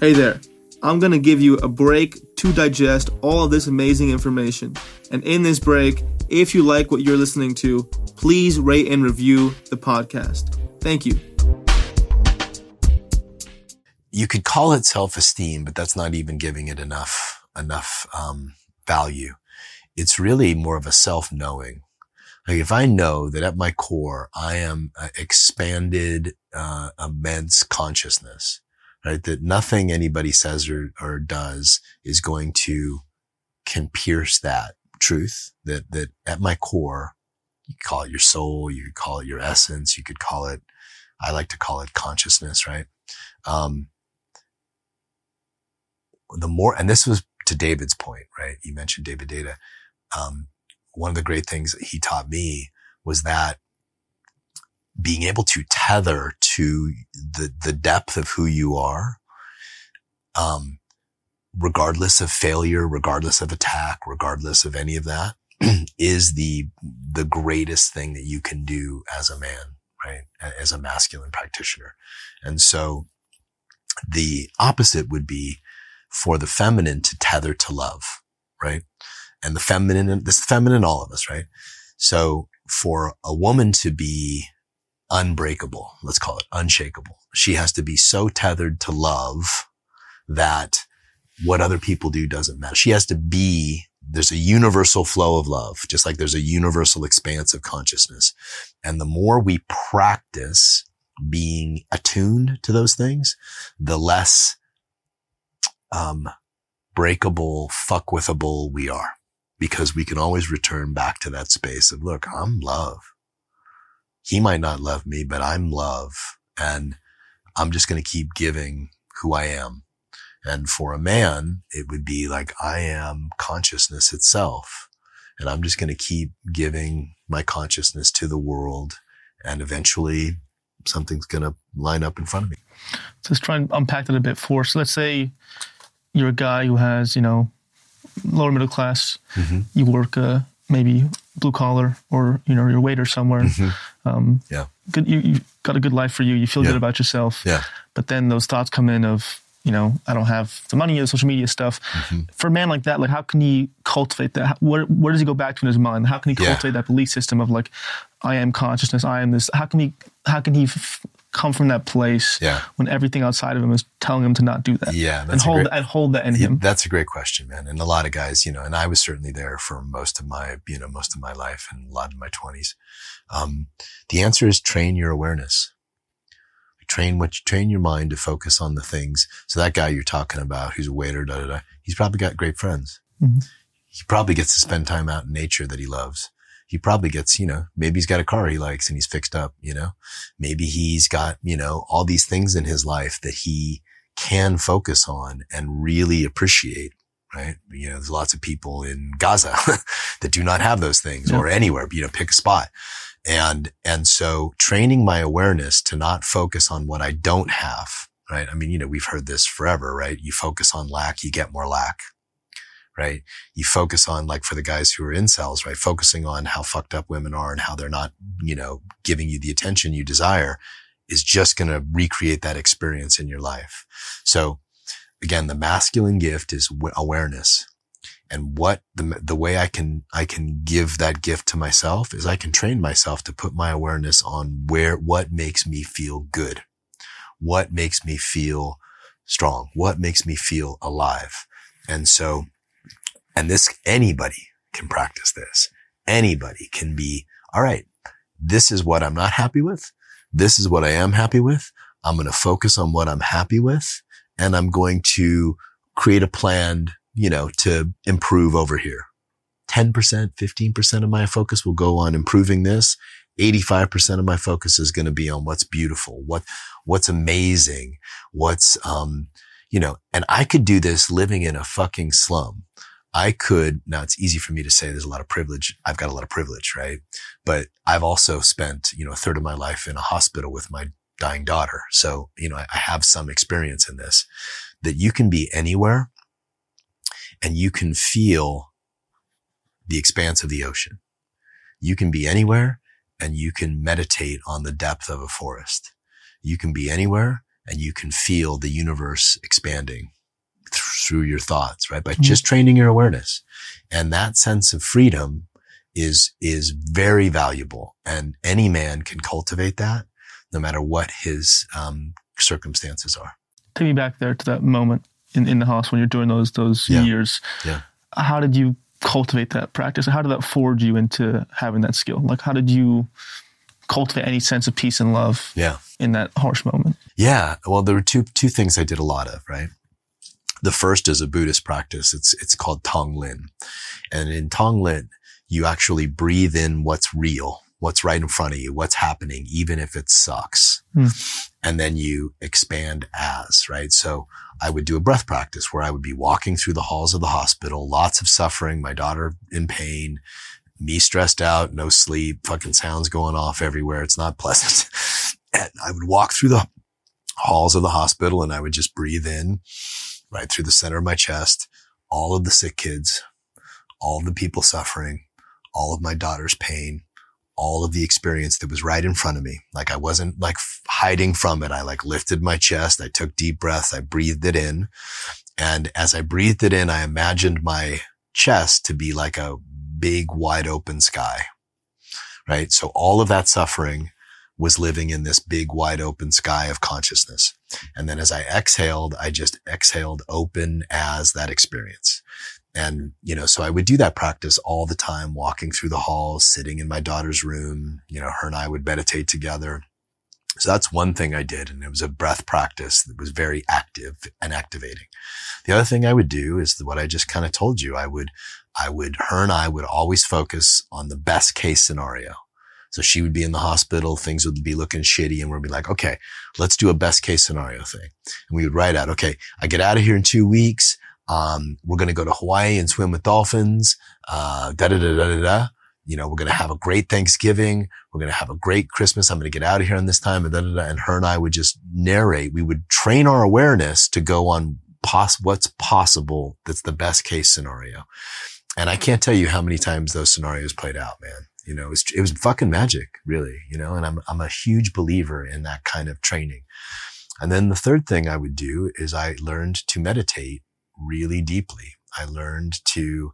Hey there. I'm to give you a break to digest all of this amazing information. And in this break, if you like what you're listening to, please rate and review the podcast. Thank you you could call it self-esteem, but that's not even giving it enough, enough, um, value. It's really more of a self-knowing. Like if I know that at my core, I am expanded, uh, immense consciousness, right? That nothing anybody says or, or does is going to can pierce that truth that, that at my core, you call it your soul, you could call it your essence, you could call it, I like to call it consciousness, right? Um, the more, and this was to David's point, right? You mentioned David Deida. Um, one of the great things he taught me was that being able to tether to the, the depth of who you are, um, regardless of failure, regardless of attack, regardless of any of that, is the, the greatest thing that you can do as a man, right? As a masculine practitioner. And so the opposite would be for the feminine to tether to love, right? And the feminine, this feminine, all of us, right? So for a woman to be unbreakable, let's call it unshakable, she has to be so tethered to love that what other people do doesn't matter. She has to be, there's a universal flow of love, just like there's a universal expanse of consciousness. And the more we practice being attuned to those things, the less um, breakable, fuckwithable we are because we can always return back to that space of, look, I'm love. He might not love me, but I'm love. And I'm just going to keep giving who I am. And for a man, it would be like, I am consciousness itself. And I'm just going to keep giving my consciousness to the world. And eventually something's going to line up in front of me. So let's try and unpack that a bit for us. So let's say you're a guy who has, you know, lower middle class. Mm-hmm. You work uh, maybe blue collar or you know you're waiter somewhere. Mm-hmm. Um, yeah, good. You, you got a good life for you. You feel yeah. good about yourself. Yeah. But then those thoughts come in of you know I don't have the money, the social media stuff. Mm-hmm. For a man like that, like how can he cultivate that? Where where does he go back to in his mind? How can he cultivate yeah. that belief system of like I am consciousness, I am this? How can he how can he f- come from that place Yeah. when everything outside of him is telling him to not do that. Yeah. and hold great, and hold that in Yeah, him. That's a great question, man. And a lot of guys, you know, and I was certainly there for most of my, you know, most of my life and a lot of my twenties. Um, the answer is train your awareness. Train what, train your mind to focus on the things. So that guy you're talking about, who's a waiter, da da da, he's probably got great friends. Mhm. He probably gets to spend time out in nature that he loves. He probably gets, you know, maybe he's got a car he likes and he's fixed up, you know, maybe he's got, you know, all these things in his life that he can focus on and really appreciate right? You know, there's lots of people in Gaza that do not have those things Yeah. or anywhere, you know, pick a spot. And, and so training my awareness to not focus on what I don't have, right? I mean, you know, we've heard this forever, right? You focus on lack, you get more lack, right? You focus on like for the guys who are incels, right? Focusing on how fucked up women are and how they're not, you know, giving you the attention you desire is just going to recreate that experience in your life. So again, the masculine gift is awareness. And what the, the way I can, I can give that gift to myself is I can train myself to put my awareness on where, what makes me feel good. What makes me feel strong? What makes me feel alive? And so, and this, anybody can practice this. Anybody can be, all right, this is what I'm not happy with. This is what I am happy with. I'm going to focus on what I'm happy with and I'm going to create a plan, you know, to improve over here. 10%, 15% of my focus will go on improving this. 85% of my focus is going to be on what's beautiful, what, what's amazing, what's, um, you know, and I could do this living in a fucking slum. I could, now it's easy for me to say there's a lot of privilege. I've got a lot of privilege, right? But I've also spent, you know, a third of my life in a hospital with my dying daughter. So, you know, I, I have some experience in this that you can be anywhere and you can feel the expanse of the ocean. You can be anywhere and you can meditate on the depth of a forest. You can be anywhere and you can feel the universe expanding through your thoughts, right? By Mhm. just training your awareness. And that sense of freedom is, is very valuable. And any man can cultivate that no matter what his, um, circumstances are. Take me back there to that moment in, in the house when you're doing those those Yeah. years. Yeah. How did you cultivate that practice? How did that forge you into having that skill? Like how did you cultivate any sense of peace and love Yeah. in that harsh moment? Yeah. Well, there were two, two things I did a lot of, right? The first is a Buddhist practice. It's, it's called Tonglen. And in Tonglen, you actually breathe in what's real, what's right in front of you, what's happening, even if it sucks. Hmm. And then you expand as, right? So I would do a breath practice where I would be walking through the halls of the hospital, lots of suffering, my daughter in pain, me stressed out, no sleep, fucking sounds going off everywhere. It's not pleasant. and I would walk through the halls of the hospital and I would just breathe in right through the center of my chest, all of the sick kids, all the people suffering, all of my daughter's pain, all of the experience that was right in front of me. Like I wasn't like hiding from it. I like lifted my chest. I took deep breaths. I breathed it in. And as I breathed it in, I imagined my chest to be like a big wide open sky. Right. So all of that suffering was living in this big wide open sky of consciousness. And then as I exhaled, I just exhaled open as that experience. And, you know, so I would do that practice all the time, walking through the halls, sitting in my daughter's room. You know, her and I would meditate together. So that's one thing I did. And it was a breath practice that was very active and activating. The other thing I would do is what I just kind of told you. I would, I would, her and I would always focus on the best case scenario. So she would be in the hospital. Things would be looking shitty and we'd be like, okay, let's do a best case scenario thing. And we would write out, okay, I get out of here in two weeks. Um, we're going to go to Hawaii and swim with dolphins. Uh, da da da da da. You know, we're going to have a great Thanksgiving. We're going to have a great Christmas. I'm going to get out of here on this time. And, da, da, da. and her and I would just narrate. We would train our awareness to go on pos- what's possible. That's the best case scenario. And I can't tell you how many times those scenarios played out, man. You know, it was, it was fucking magic, really, you know, and I'm, I'm a huge believer in that kind of training. And then the third thing I would do is I learned to meditate really deeply. I learned to,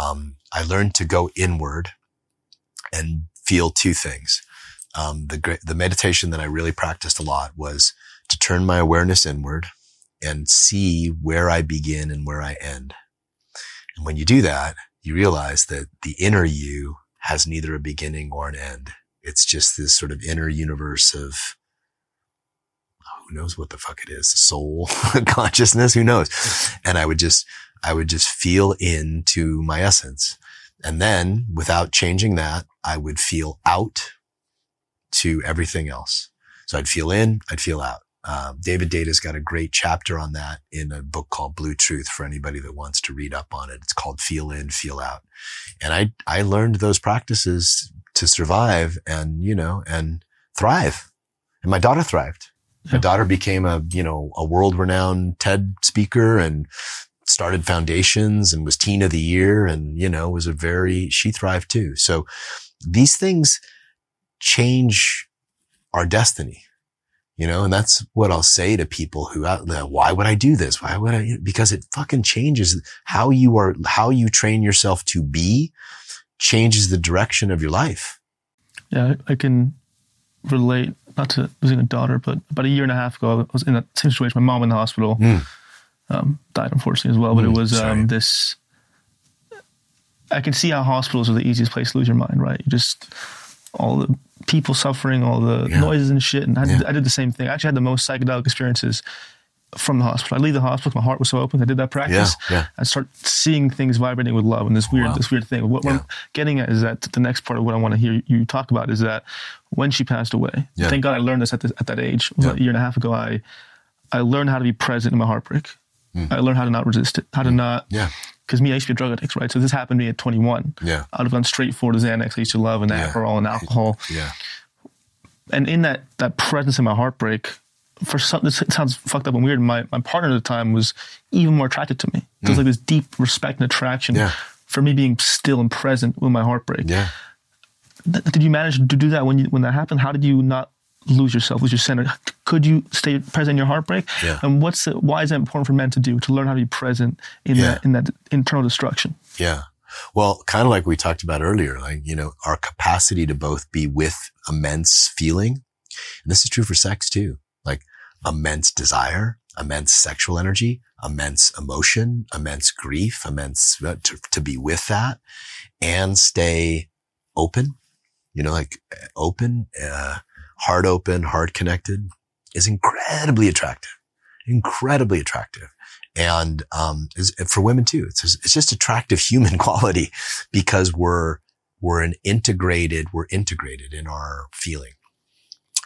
um, I learned to go inward and feel two things. um, the great, the meditation that I really practiced a lot was to turn my awareness inward and see where I begin and where I end. And when you do that, you realize that the inner you has neither a beginning or an end. It's just this sort of inner universe of who knows what the fuck it is, soul, consciousness, who knows? And I would just, I would just feel into my essence. And then without changing that, I would feel out to everything else. So I'd feel in, I'd feel out. Uh, David Deida's got a great chapter on that in a book called Blue Truth for anybody that wants to read up on it. It's called Feel In, Feel Out. And I, I learned those practices to survive and, you know, and thrive. And my daughter thrived. My daughter became a, you know, a world renowned TED speaker and started foundations and was teen of the year and, you know, was a very, she thrived too. So these things change our destiny you know, and that's what I'll say to people who, why would I do this? Why would I? Because it fucking changes how you are, how you train yourself to be changes the direction of your life. Yeah, I can relate, not to losing a daughter, but about a year and a half ago, I was in that same situation. My mom in the hospital, mm. um, died unfortunately as well, but mm, it was um, this, I can see how hospitals are the easiest place to lose your mind, right? You just, all the people suffering, all the yeah. noises and shit. And I, yeah. did, I, did, the same thing. I actually had the most psychedelic experiences from the hospital. I leave the hospital, my heart was so open. I did that practice. Yeah. I start seeing things vibrating with love and this weird, wow. this weird thing. What, I'm getting at is that the next part of what I want to hear you talk about is that when she passed away, thank God I learned this at, this, at that age, a year and a half ago. I I learned how to be present in my heartbreak. Mm. I learned how to not resist it, how to mm. not yeah because me, I used to be a drug addict, right? So this happened to me at 21. Yeah. I'd have gone straight for the Xanax I used to love and yeah. Adderall and alcohol. Yeah. And in that that presence in my heartbreak, for some, this sounds fucked up and weird. My my partner at the time was even more attracted to me. There's mm. like this deep respect and attraction yeah. for me being still and present with my heartbreak. Yeah. did you manage to do that when you when that happened? How did you not lose yourself, lose your center? Could you stay present in your heartbreak? Yeah. And what's the, why is that important for men to do to learn how to be present in yeah. that in that internal destruction? Yeah. Well, kind of like we talked about earlier, like you know, our capacity to both be with immense feeling, and this is true for sex too, like immense desire, immense sexual energy, immense emotion, immense grief, immense uh, to, to be with that, and stay open. You know, like open. Uh, heart open, heart connected is incredibly attractive, incredibly attractive. And, um, is, for women too, it's, it's just attractive human quality because we're, we're an integrated, we're integrated in our feeling.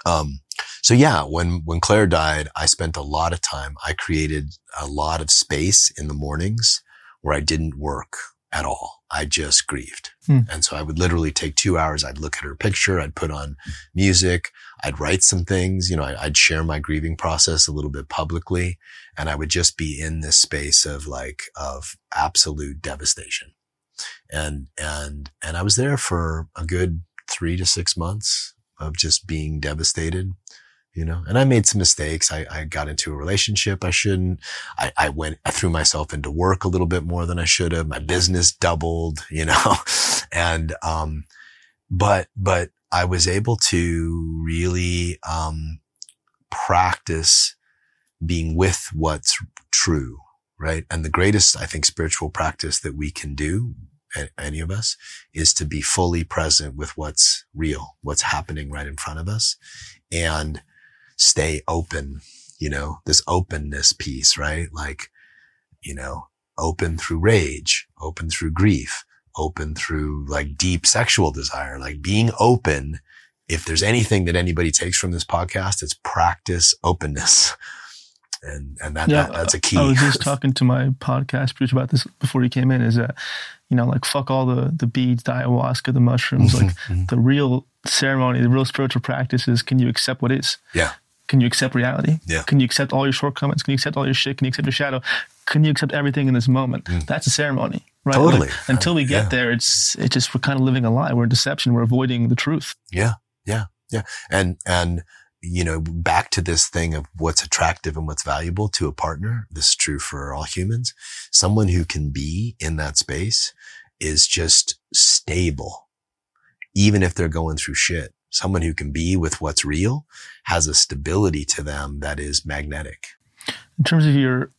Um, so yeah, when, when Claire died, I spent a lot of time. I created a lot of space in the mornings where I didn't work at all. I just grieved. Hmm. And so I would literally take two hours. I'd look at her picture. I'd put on music. I'd write some things. You know, I'd share my grieving process a little bit publicly and I would just be in this space of like, of absolute devastation. And, and, and I was there for a good three to six months of just being devastated you know, and I made some mistakes. I, I got into a relationship I shouldn't. I, I went, I threw myself into work a little bit more than I should have. My business doubled, you know, and, um, but, but I was able to really, um, practice being with what's true, right? And the greatest, I think, spiritual practice that we can do, any of us, is to be fully present with what's real, what's happening right in front of us. And stay open, you know, this openness piece, right? Like, you know, open through rage, open through grief, open through like deep sexual desire, like being open. If there's anything that anybody takes from this podcast, it's practice openness. And, and that, yeah, that, that's a key. I was just talking to my podcast producer about this before he came in is that, you know, like fuck all the, the beads, the ayahuasca, the mushrooms, like mm-hmm. the real ceremony, the real spiritual practices. Can you accept what is? Yeah. Can you accept reality? Yeah. Can you accept all your shortcomings? Can you accept all your shit? Can you accept your shadow? Can you accept everything in this moment? Mm. That's a ceremony, right? Totally. Like, until we get yeah. there, it's it's just we're kind of living a lie. We're in deception. We're avoiding the truth. Yeah, yeah, yeah. And and you know, back to this thing of what's attractive and what's valuable to a partner. This is true for all humans. Someone who can be in that space is just stable, even if they're going through shit Someone who can be with what's real has a stability to them that is magnetic. In terms of your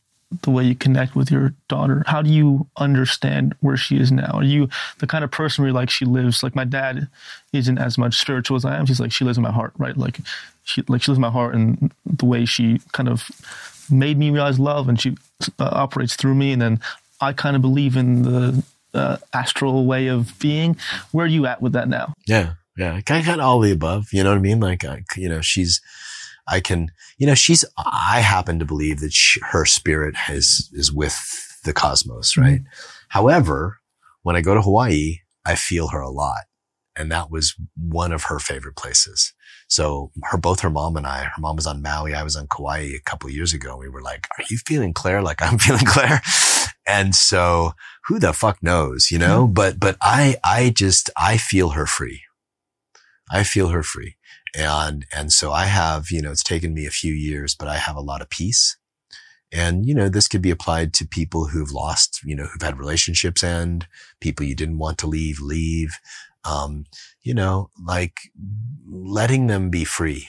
the way you connect with your daughter, how do you understand where she is now? Are you the kind of person where like she lives like my dad isn't as much spiritual as I am. She's like she lives in my heart, right? Like she like she lives in my heart and the way she kind of made me realize love and she uh, operates through me and then I kind of believe in the uh, astral way of being. Where are you at with that now? Yeah. Yeah. Kind of all the above. You know what I mean? Like, I, you know, she's, I can, you know, she's, I happen to believe that she, her spirit has, is with the cosmos, right? Mm-hmm. However, when I go to Hawaii, I feel her a lot. And that was one of her favorite places. So her, both her mom and I, her mom was on Maui. I was on Kauai a couple years ago. We were like, are you feeling Claire? Like I'm feeling Claire. And so who the fuck knows, you know, mm-hmm. but, but I, I just, I feel her free. I feel her free. And, and so I have, you know, it's taken me a few years, but I have a lot of peace. And, you know, this could be applied to people who've lost, you know, who've had relationships end, people you didn't want to leave, leave. Um, you know, like letting them be free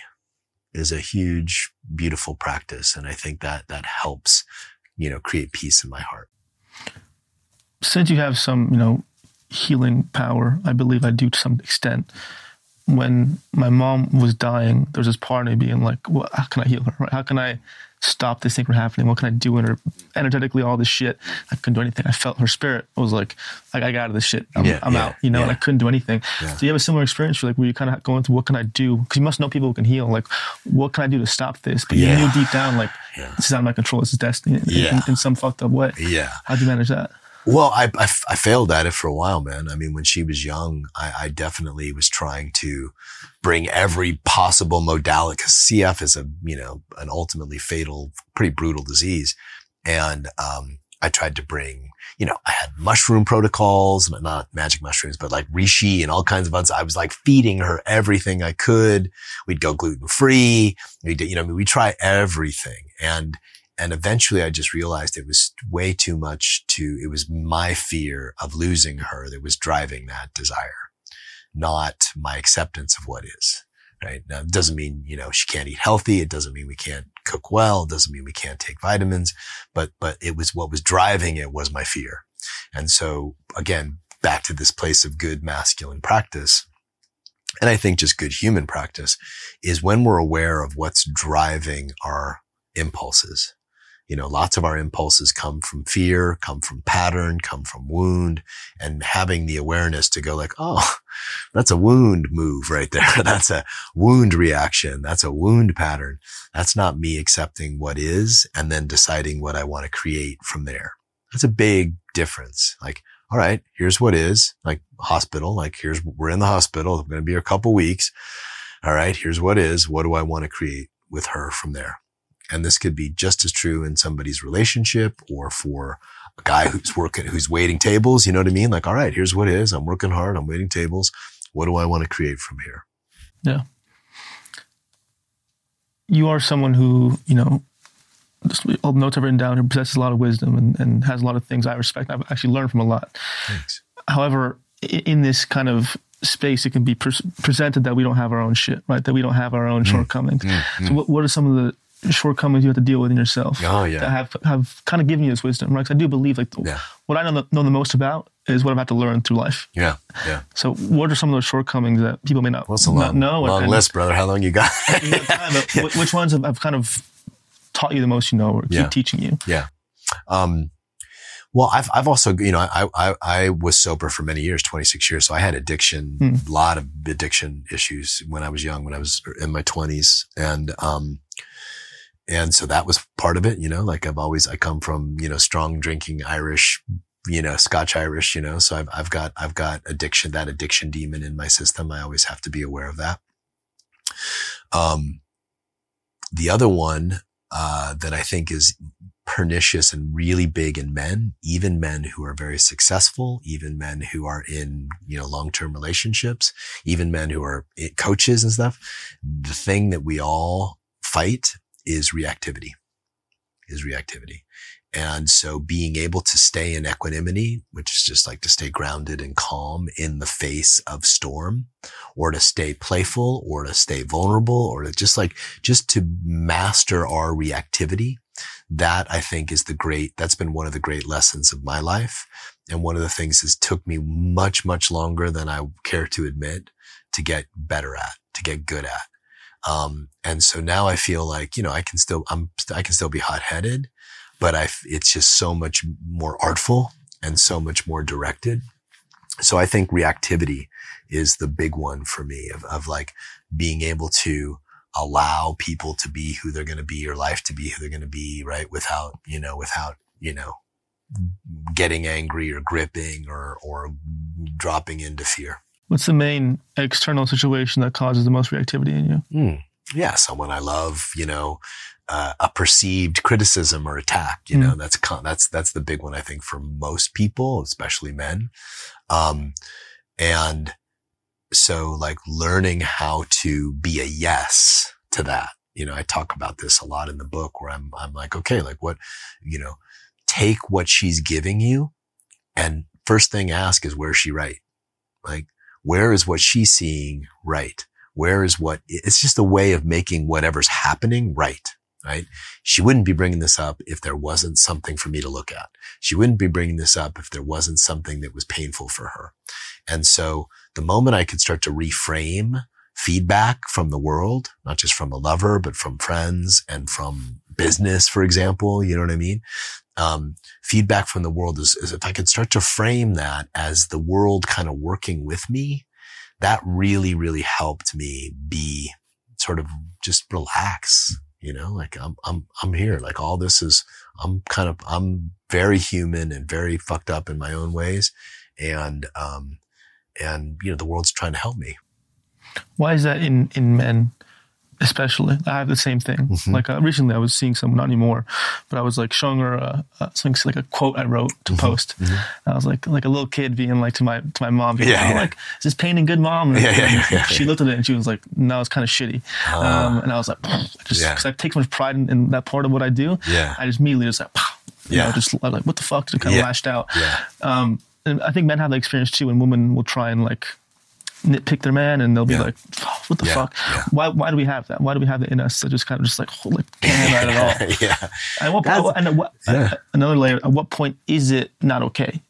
is a huge, beautiful practice. And I think that that helps, you know, create peace in my heart. Since you have some, you know, healing power, I believe I do to some extent when my mom was dying, there was this part of me being like, well, how can I heal her? Right? How can I stop this thing from happening? What can I do in her energetically? All this shit. I couldn't do anything. I felt her spirit. I was like, I, I got out of this shit. I'm, yeah, I'm yeah, out, you know, yeah. and I couldn't do anything. So you have a similar experience where like, where you kind of going through, what can I do? Cause you must know people who can heal. Like, what can I do to stop this? But you knew deep down, like, this is out of my control. This is destiny in, in, in some fucked up way. Yeah. How'd you manage that? Well, I, I, I, failed at it for a while, man. I mean, when she was young, I, I definitely was trying to bring every possible modality because CF is a, you know, an ultimately fatal, pretty brutal disease. And, um, I tried to bring, you know, I had mushroom protocols, not magic mushrooms, but like reishi and all kinds of others. I was like feeding her everything I could. We'd go gluten free. We did, you know, I mean, we try everything. And, and eventually I just realized it was way too much to, it was my fear of losing her that was driving that desire, not my acceptance of what is. Right. Now, it doesn't mean, you know, she can't eat healthy. It doesn't mean we can't cook well. It doesn't mean we can't take vitamins, but, but it was what was driving it was my fear. And so again, back to this place of good masculine practice. And I think just good human practice is when we're aware of what's driving our impulses you know, lots of our impulses come from fear, come from pattern, come from wound and having the awareness to go like, Oh, that's a wound move right there. that's a wound reaction. That's a wound pattern. That's not me accepting what is and then deciding what I want to create from there. That's a big difference. Like, all right, here's what is like hospital. Like here's, we're in the hospital. I'm going to be a couple weeks. All right. Here's what is. What do I want to create with her from there? And this could be just as true in somebody's relationship or for a guy who's working, who's waiting tables. You know what I mean? Like, all right, here's what it is. I'm working hard. I'm waiting tables. What do I want to create from here? Yeah. You are someone who, you know, all the notes I've written down, who possesses a lot of wisdom and, and has a lot of things I respect. I've actually learned from a lot. Thanks. However, in this kind of space, it can be pre- presented that we don't have our own shit, right? That we don't have our own mm. shortcomings. Mm. Mm. So, what, what are some of the shortcomings you have to deal with in yourself. Oh yeah. That have have kind of given you this wisdom, right? Because I do believe like yeah. what I know the, know the most about is what I've had to learn through life. Yeah, yeah. So what are some of those shortcomings that people may not, well, long, not know? Long and, list, brother. How long you got? yeah. Which ones have, have, kind of taught you the most? You know, or keep yeah. teaching you? Yeah. Um, well, I've, I've also, you know, I, I, I was sober for many years, 26 years. So I had addiction, a mm. lot of addiction issues when I was young, when I was in my twenties. And, um, and so that was part of it, you know, like I've always, I come from, you know, strong drinking Irish, you know, Scotch Irish, you know, so I've, I've got, I've got addiction, that addiction demon in my system. I always have to be aware of that. Um, the other one, uh, that I think is pernicious and really big in men, even men who are very successful, even men who are in, you know, long-term relationships, even men who are coaches and stuff. The thing that we all fight is reactivity. is reactivity. And so being able to stay in equanimity, which is just like to stay grounded and calm in the face of storm or to stay playful or to stay vulnerable or to just like, just to master our reactivity. That I think is the great, that's been one of the great lessons of my life. And one of the things that took me much, much longer than I care to admit to get better at, to get good at. Um, and so now I feel like, you know, I can still, I'm, I can still be hot headed, but I, it's just so much more artful and so much more directed. So I think reactivity is the big one for me of, of like being able to allow people to be who they're going to be, your life to be who they're going to be, right? Without, you know, without, you know, getting angry or gripping or, or dropping into fear. What's the main external situation that causes the most reactivity in you? Mm. Yeah, someone I love, you know, uh, a perceived criticism or attack. You mm. know, that's con- that's that's the big one I think for most people, especially men. Um, and so like learning how to be a yes to that. You know, I talk about this a lot in the book where I'm I'm like, okay, like what, you know, take what she's giving you, and first thing ask is where's she right? Like where is what she's seeing right? Where is what, it's just a way of making whatever's happening right, right? She wouldn't be bringing this up if there wasn't something for me to look at. She wouldn't be bringing this up if there wasn't something that was painful for her. And so the moment I could start to reframe feedback from the world, not just from a lover, but from friends and from business, for example, you know what I mean? Um, feedback from the world is, is if I could start to frame that as the world kind of working with me, that really, really helped me be sort of just relax, you know, like I'm, I'm, I'm here. Like all this is, I'm kind of, I'm very human and very fucked up in my own ways. And, um, and, you know, the world's trying to help me. Why is that in, in men? Especially. I have the same thing. Mm-hmm. like uh, recently i was seeing someone not anymore but i was like showing her a, a something like a quote i wrote to mm-hmm. post. Mm-hmm. i was like like a little kid being like to my to my mom being, yeah, oh, yeah. like is this painting good mom? And, yeah, yeah, yeah, she looked at it and she was like no it's kind of shitty. Uh, um, and i was like just because i take so much pride in, in, that part of what i do yeah. I just immediately just like you yeah. know just like what the fuck? Just kind of lashed out. Yeah. Um and i think men have that experience too and women will try and like nitpick their man and they'll be yeah. like, oh, what the yeah. fuck? Yeah. Why, why do we have that? Why do we have that in us to just kind of just like, holy damn at all? yeah. And, what, and what, yeah. another layer, at what point is it not okay?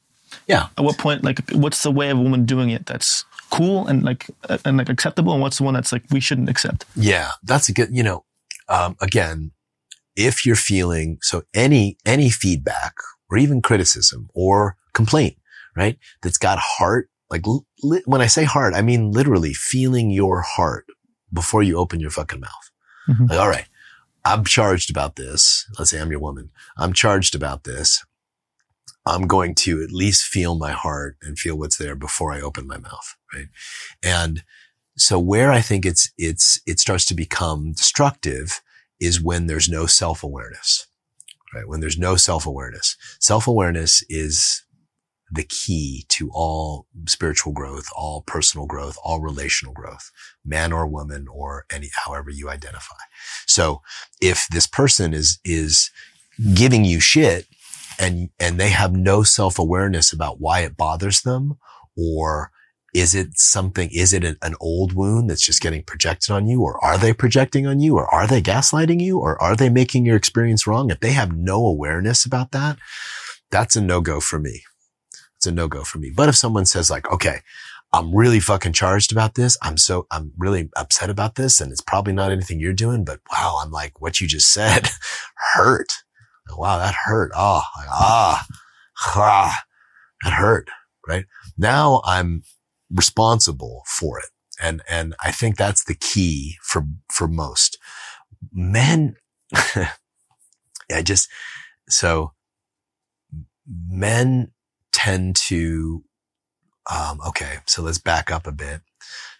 Yeah. At what point, like, what's the way of a woman doing it that's cool and like, and like acceptable? And what's the one that's like, we shouldn't accept? Yeah. That's a good, you know, um, again, if you're feeling, so any, any feedback or even criticism or complaint, right? That's got heart like li- when I say heart, I mean literally feeling your heart before you open your fucking mouth. Mm-hmm. Like, all right, I'm charged about this. Let's say I'm your woman. I'm charged about this. I'm going to at least feel my heart and feel what's there before I open my mouth. Right. And so where I think it's, it's, it starts to become destructive is when there's no self-awareness, right? When there's no self-awareness. Self-awareness is the key to all spiritual growth, all personal growth, all relational growth, man or woman or any, however you identify. So if this person is, is giving you shit and, and they have no self-awareness about why it bothers them or is it something, is it an, old wound that's just getting projected on you or are they projecting on you or are they gaslighting you or are they making your experience wrong? If they have no awareness about that, that's a no-go for me it's a no go for me. But if someone says like, okay, I'm really fucking charged about this. I'm so, I'm really upset about this. And it's probably not anything you're doing, but wow, I'm like, what you just said hurt. wow, that hurt. Oh, like, ah, ah, that hurt. Right now I'm responsible for it. And, and I think that's the key for, for most men. I just, so men tend to, um, okay, so let's back up a bit.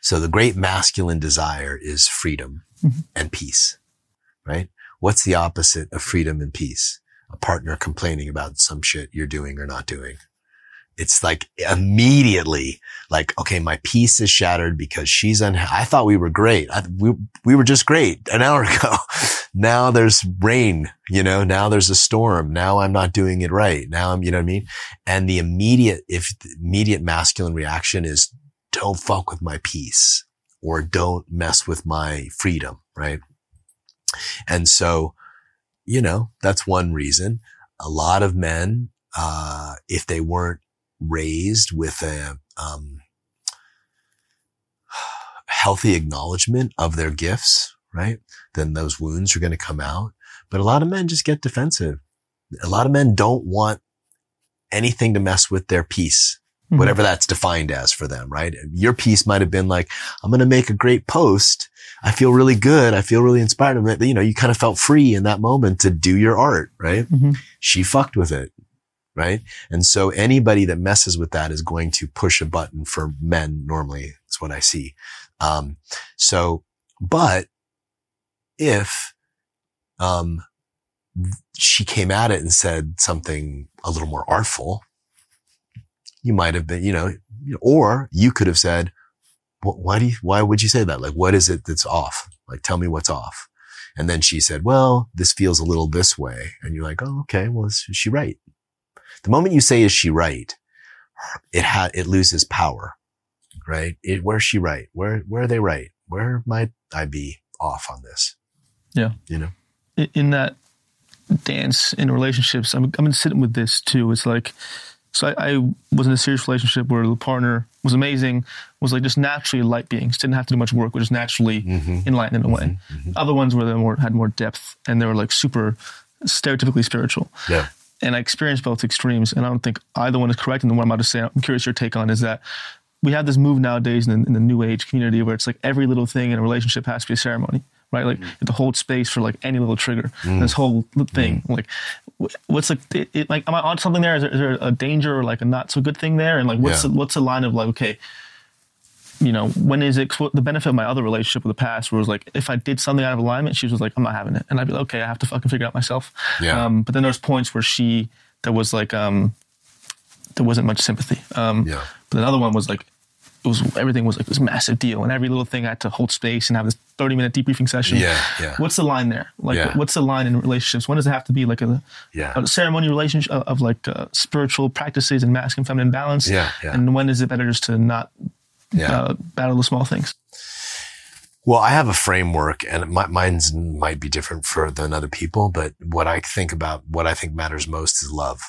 So the great masculine desire is freedom mm-hmm. and peace, right? What's the opposite of freedom and peace? A partner complaining about some shit you're doing or not doing. It's like immediately like, okay, my peace is shattered because she's un, I thought we were great. I, we, we were just great an hour ago. Now there's rain, you know, now there's a storm. Now I'm not doing it right. Now I'm, you know what I mean? And the immediate, if the immediate masculine reaction is don't fuck with my peace or don't mess with my freedom. Right. And so, you know, that's one reason a lot of men, uh, if they weren't raised with a, um, healthy acknowledgement of their gifts, right? Then those wounds are going to come out. But a lot of men just get defensive. A lot of men don't want anything to mess with their peace, mm-hmm. whatever that's defined as for them, right? Your peace might have been like, I'm going to make a great post. I feel really good. I feel really inspired. You know, you kind of felt free in that moment to do your art, right? Mm-hmm. She fucked with it. Right. And so anybody that messes with that is going to push a button for men normally. That's what I see. Um, so, but if, um, she came at it and said something a little more artful, you might have been, you know, or you could have said, why do you, why would you say that? Like, what is it that's off? Like, tell me what's off. And then she said, well, this feels a little this way. And you're like, oh, okay. Well, is she right? The moment you say, is she right? It ha- it loses power right? It, where's she right? Where, where are they right? Where might I be off on this? Yeah. You know, in that dance in relationships, I'm, I'm sitting with this too. It's like, so I, I, was in a serious relationship where the partner was amazing, was like just naturally light beings, didn't have to do much work, was just naturally mm-hmm. enlightened in a way. Mm-hmm. mm-hmm. Other ones were more had more depth and they were like super stereotypically spiritual. Yeah. And I experienced both extremes, and I don't think either one is correct. And the one I'm about to say, I'm curious your take on is that we have this move nowadays in the, in the, new age community where it's like every little thing in a relationship has to be a ceremony, right? Like mm-hmm. to hold space for like any little trigger. Mm-hmm. This whole thing, mm-hmm. like, what's like, it, it, like, am I on something there? Is, there? is there a danger or like a not so good thing there? And like, what's yeah. the, what's the line of like, okay, you know, when is it the benefit of my other relationship with the past where it was like, if I did something out of alignment, she was like, I'm not having it. And I'd be like, okay, I have to fucking figure it out myself. Yeah. Um, but then there's points where she, there was like, um, there wasn't much sympathy. Um, yeah. But another one was like, it was everything was like this massive deal, and every little thing I had to hold space and have this thirty minute debriefing session. Yeah, yeah. What's the line there? Like, yeah. what's the line in relationships? When does it have to be like a, yeah. a ceremony relationship of, of like uh, spiritual practices and masculine feminine balance? Yeah, yeah. And when is it better just to not yeah. uh, battle the small things? Well, I have a framework, and my, mine's might be different for than other people. But what I think about, what I think matters most, is love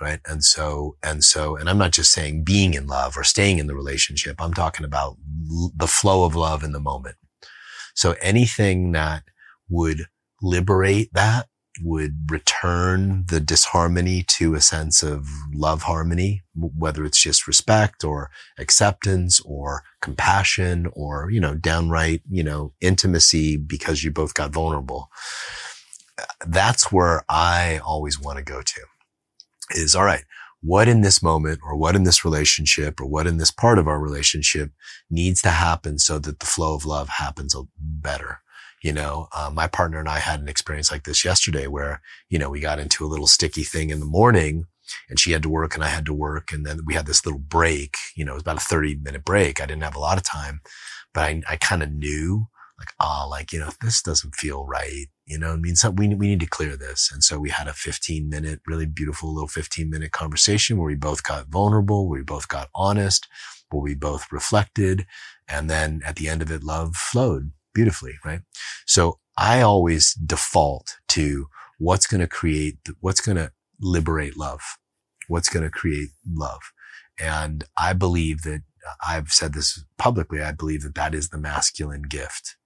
right? And so, and so, and I'm not just saying being in love or staying in the relationship. I'm talking about l- the flow of love in the moment. So anything that would liberate that would return the disharmony to a sense of love harmony, whether it's just respect or acceptance or compassion or, you know, downright, you know, intimacy because you both got vulnerable. That's where I always want to go to is all right. What in this moment or what in this relationship or what in this part of our relationship needs to happen so that the flow of love happens better? You know, uh, my partner and I had an experience like this yesterday where, you know, we got into a little sticky thing in the morning and she had to work and I had to work. And then we had this little break, you know, it was about a 30 minute break. I didn't have a lot of time, but I, I kind of knew like, ah, oh, like, you know, this doesn't feel right. You know, I mean, so we, we need to clear this. And so we had a 15 minute, really beautiful little 15 minute conversation where we both got vulnerable, where we both got honest, where we both reflected. And then at the end of it, love flowed beautifully, right? So I always default to what's going to create, what's going to liberate love, what's going to create love. And I believe that I've said this publicly. I believe that that is the masculine gift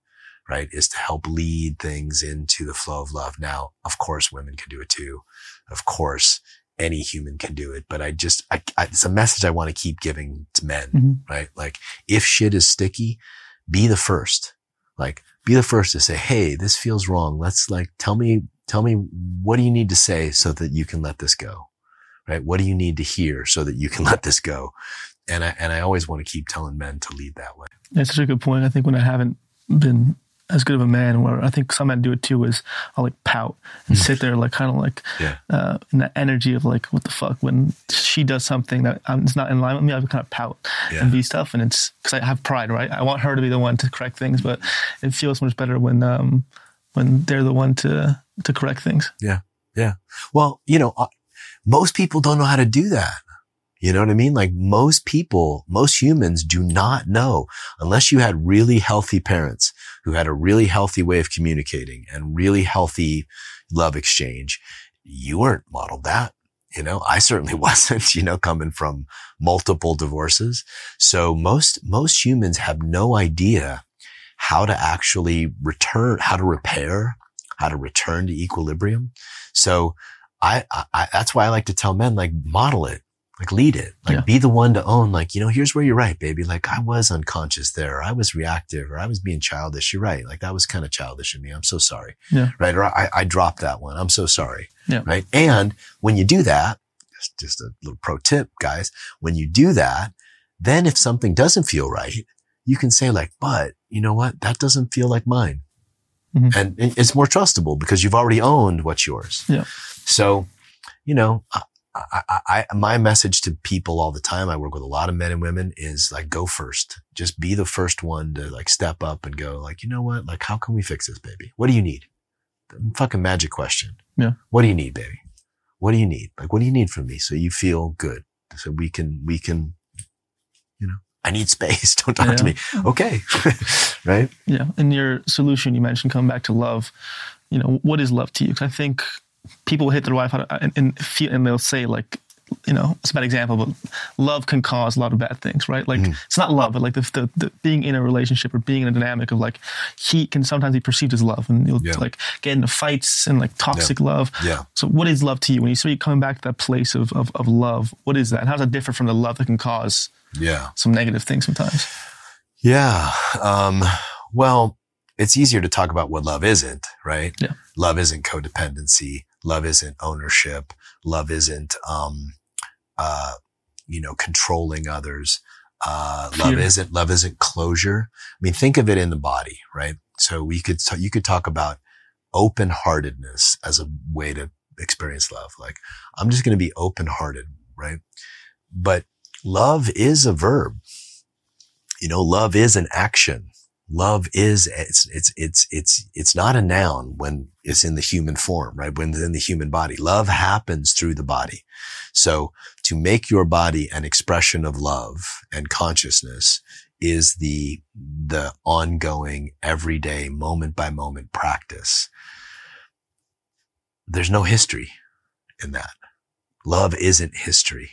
right? Is to help lead things into the flow of love. Now, of course, women can do it too. Of course, any human can do it, but I just, I, I, it's a message I want to keep giving to men, mm-hmm. right? Like if shit is sticky, be the first, like be the first to say, Hey, this feels wrong. Let's like, tell me, tell me, what do you need to say so that you can let this go? Right? What do you need to hear so that you can let this go? And I, and I always want to keep telling men to lead that way. That's such a good point. I think when I haven't been as good of a man where I think some men do it too is I'll like pout and sit there like kind of like yeah. uh, in that energy of like what the fuck when she does something that um, is not in line with me I kind of pout yeah. and be stuff and it's because I have pride right I want her to be the one to correct things but it feels much better when um when they're the one to to correct things. Yeah. Yeah. Well, you know, uh, most people don't know how to do that. You know what I mean? Like most people, most humans do not know unless you had really healthy parents who had a really healthy way of communicating and really healthy love exchange. You weren't modeled that. You know, I certainly wasn't, you know, coming from multiple divorces. So most, most humans have no idea how to actually return, how to repair, how to return to equilibrium. So I, I, that's why I like to tell men, like, model it, like, lead it, like, Yeah. be the one to own, like, you know, here's where you're right, baby. Like, I was unconscious there. Or I was reactive or I was being childish. You're right. Like, that was kind of childish in me. I'm so sorry. Yeah. Right. Or I, I dropped that one. I'm so sorry. Yeah. Right. And when you do that, just, just a little pro tip, guys, when you do that, then if something doesn't feel right, you can say like, but you know what? That doesn't feel like mine. Mhm. And it's more trustable because you've already owned what's yours. Yeah. So, you know, I, I, my message to people all the time, I work with a lot of men and women is like, go first. Just be the first one to like step up and go like, you know what? Like, how can we fix this, baby? What do you need? Fucking magic question. Yeah. What do you need, baby? What do you need? Like, what do you need from me? So you feel good. So we can, we can, you know, I need space. Don't talk to me. Okay. right. Yeah. In your solution, you mentioned coming back to love. You know, what is love to you? Because I think people will hit their wife and, and feel, and they'll say like, you know, it's a bad example, but love can cause a lot of bad things, right? Like Mm. it's not love, but like the, the, the being in a relationship or being in a dynamic of like heat can sometimes be perceived as love, and you'll Yeah. like get into fights and like toxic love. Yeah. So, what is love to you? When you say coming back to that place of, of, of love, what is that? And how does that differ from the love that can cause Yeah. some negative things sometimes? Yeah. Um, well, it's easier to talk about what love isn't, right? Yeah. Love isn't codependency. Love isn't ownership. Love isn't, um, uh, you know, controlling others. Uh, love Fear. isn't, love isn't closure. I mean, think of it in the body, right? So we could, you could talk about open heartedness as a way to experience love. Like, I'm just going to be open hearted, right? But love is a verb. You know, love is an action. Love is, it's, it's, it's, it's, it's not a noun when it's in the human form, right? When it's in the human body. Love happens through the body. So to make your body an expression of love and consciousness is the, the ongoing, everyday, moment by moment practice. There's no history in that. Love isn't history,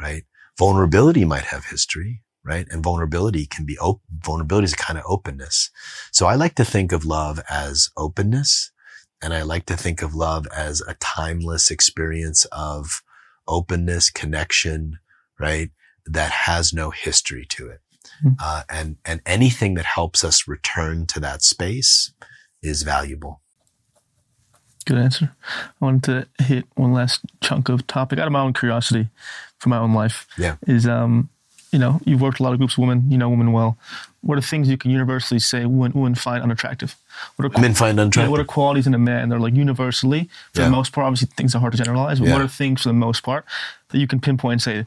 right? Vulnerability might have history, right? And vulnerability can be op- vulnerability is a kind of openness. So I like to think of love as openness. And I like to think of love as a timeless experience of openness, connection, right? That has no history to it. Hmm. Uh, and, and anything that helps us return to that space is valuable. Good answer. I wanted to hit one last chunk of topic out of my own curiosity for my own life. Yeah. Is um, you know, you've worked a lot of groups of women, you know women well. What are things you can universally say women, women find unattractive? What are Men find yeah, unattractive. what are qualities in a man that are like universally, for Yeah. the most part, obviously things are hard to generalize, but what are things for the most part that you can pinpoint and say,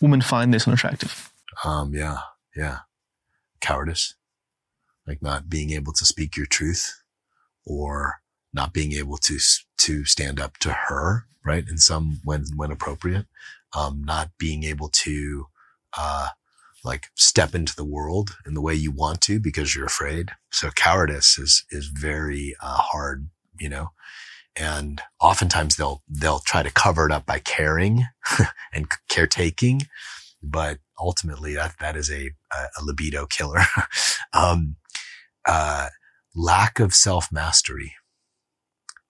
women find this unattractive? Um, yeah, yeah. Cowardice. Like not being able to speak your truth or not being able to, to stand up to her, right? In some, when, when appropriate. Um, not being able to, uh, like step into the world in the way you want to because you're afraid. So cowardice is, is very, uh, hard, you know, and oftentimes they'll, they'll try to cover it up by caring and caretaking but ultimately that that is a a libido killer. um, uh, lack of self mastery,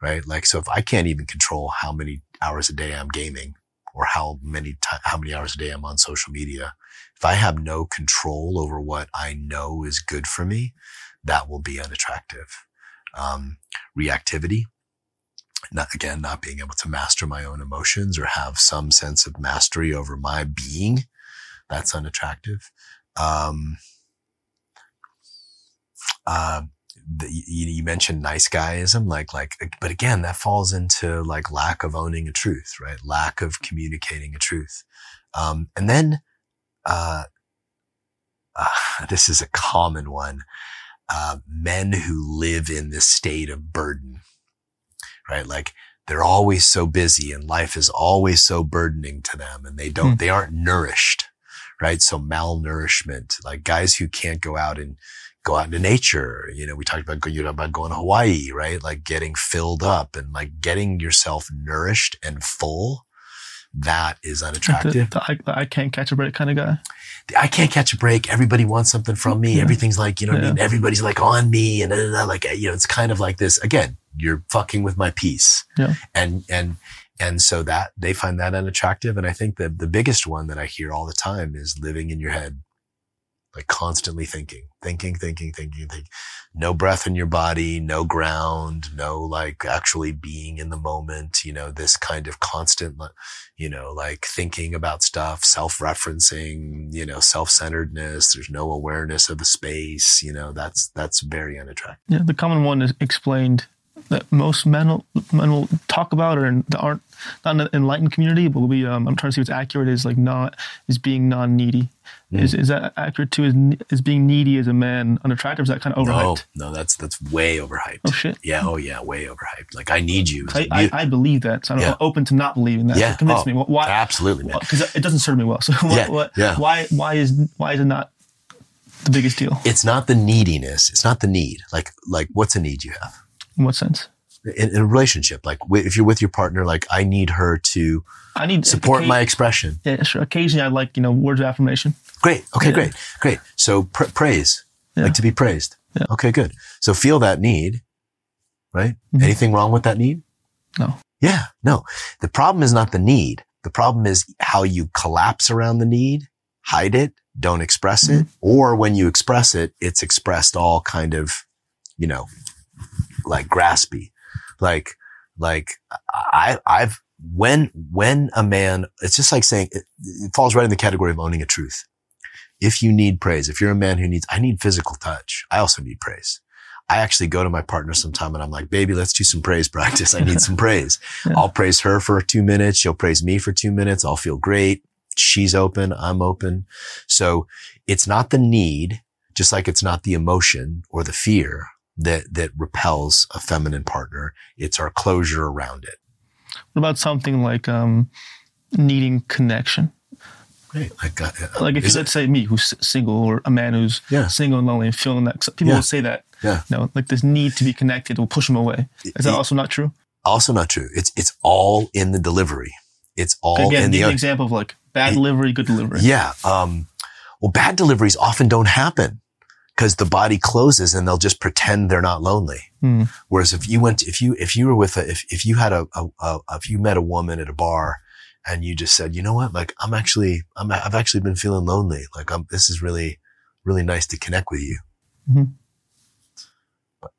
right? Like, so if I can't even control how many hours a day I'm gaming or how many how many hours a day I'm on social media, if I have no control over what I know is good for me, that will be unattractive. Um, reactivity. Not again, not being able to master my own emotions or have some sense of mastery over my being that's unattractive. Um, uh, the, you, you mentioned nice guyism, like, like, but again, that falls into like lack of owning a truth, right? Lack of communicating a truth. Um, and then, uh, uh, this is a common one. uh, men who live in this state of burden, right? Like they're always so busy and life is always so burdening to them and they don't, Hmm. they aren't nourished, right? So malnourishment, like guys who can't go out and go out into nature. You know, we talked about, you know, about going to Hawaii, right? Like getting filled up and like getting yourself nourished and full. That is Like the, unattractive. the, I, the I can't catch a break kind of guy. I can't catch a break. Everybody wants something from me. Yeah. Everything's like, you know what I mean? Everybody's like on me and da, da, da, like, you know, it's kind of like this again, you're fucking with my peace. Yeah. And, and, and so that they find that unattractive. And I think that the biggest one that I hear all the time is living in your head, like constantly thinking, thinking, thinking, thinking, thinking, no breath in your body, no ground, no like actually being in the moment, you know, this kind of constant, you know, like thinking about stuff, self-referencing, you know, self-centeredness. There's no awareness of the space, you know, that's, that's very unattractive. Yeah, the common one is explained that most men will, men will talk about or aren't not in the enlightened community, but will be. Um, I'm trying to see what's accurate. Is like not is being non-needy. Mm. Is is that accurate too? Is is being needy as a man unattractive? Is that kind of overhyped? no, no, that's, that's way overhyped. Oh shit. Yeah. Oh yeah. Way overhyped. Like I need you. I, I, I believe that, so I'm Yeah. open to not believing that. Yeah. convince Oh, me. Why? Absolutely, man. Because it doesn't serve me well. So what, Yeah, what, yeah. why why is why is it not the biggest deal? It's not the neediness. It's not the need. Like, like what's a need you have? In what sense? In, in a relationship, like if you're with your partner, like I need her to I need support my expression. Yeah, sure. Occasionally, I like you know words of affirmation. Great. Okay, Yeah. great. Great. So pr- praise, Yeah. like to be praised. Yeah. Okay, good. So feel that need, right? Mhm. Anything wrong with that need? No. Yeah, no. The problem is not the need. The problem is how you collapse around the need, hide it, don't express it, or when you express it, it's expressed all kind of, you know, like graspy. Like, like I, I've, when, when a man, it's just like saying, it, it falls right in the category of owning a truth. If you need praise, if you're a man who needs, I need physical touch. I also need praise. I actually go to my partner sometime and I'm like, baby, let's do some praise practice. I need some praise. Yeah. I'll praise her for two minutes. She'll praise me for two minutes. I'll feel great. She's open. I'm open. So it's not the need, just like it's not the emotion or the fear that, that repels a feminine partner. It's our closure around it. What about something like um, needing connection? Like, uh, Like if you, let's say me, who's single, or a man who's Yeah. single and lonely and feeling that. People Yeah. will say that. Yeah. You know, like this need to be connected will push them away. Is that It- also not true? also not true. It's, it's all in the delivery. It's all Again, in the, an example of like bad delivery, good delivery. Yeah. Um, well, bad deliveries often don't happen because the body closes and they'll just pretend they're not lonely. Hmm. Whereas if you went, if you, if you were with a, if, if you had a, a, a, if you met a woman at a bar and you just said, you know what, like I'm actually, I'm, I've actually been feeling lonely. Like I'm, this is really, really nice to connect with you. Mhm. But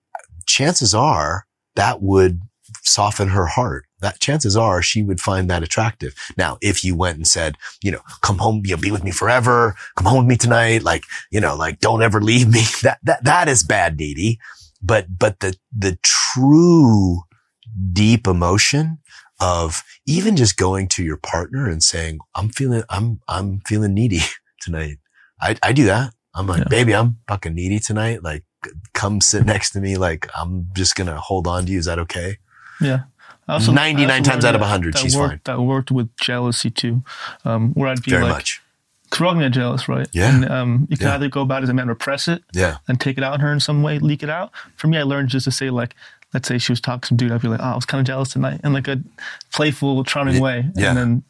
chances are that would soften her heart. That chances are she would find that attractive. Now, if you went and said, you know, come home, you'll be with me forever. Come home with me tonight. Like, you know, like don't ever leave me. That, that, that is bad needy. But, but the, the true deep emotion of even just going to your partner and saying, I'm feeling, I'm, I'm feeling needy tonight. I, I do that. I'm like, Yeah. baby, I'm fucking needy tonight. Like, come sit next to me. Like, I'm just going to hold on to you. Is that okay? Yeah. Also- 99 also times out of that- 100, that she's worked, fine. That worked with jealousy too, um, where I'd be Very like, much. because we're all gonna get jealous, right? Yeah. And um, you can Yeah. either go about it as a man, repress it, Yeah. and take it out on her in some way, leak it out. For me, I learned just to say like, let's say she was talking to some dude, I'd be like, oh, I was kind of jealous tonight, in like a playful, charming way, Yeah. and then.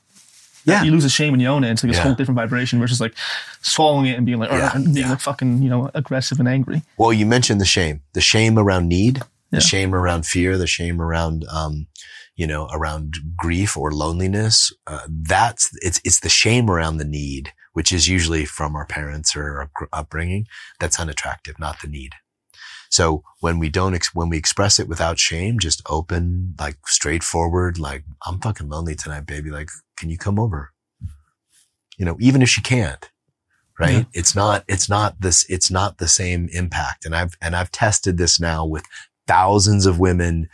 Yeah. You lose the shame and you own it. It's like this Yeah. whole different vibration versus like swallowing it and being like, Yeah. and being like fucking, you know, aggressive and angry. Well, you mentioned the shame, the shame around need, the shame around fear, the shame around, um, you know, around grief or loneliness. Uh, that's, it's, it's the shame around the need, which is usually from our parents or our upbringing. That's unattractive, not the need. So when we don't, ex- when we express it without shame, just open, like straightforward, like, I'm fucking lonely tonight, baby. Like, can you come over? You know, even if she can't, right? Yeah. It's not, it's not this, it's not the same impact. And I've, and I've tested this now with thousands of women,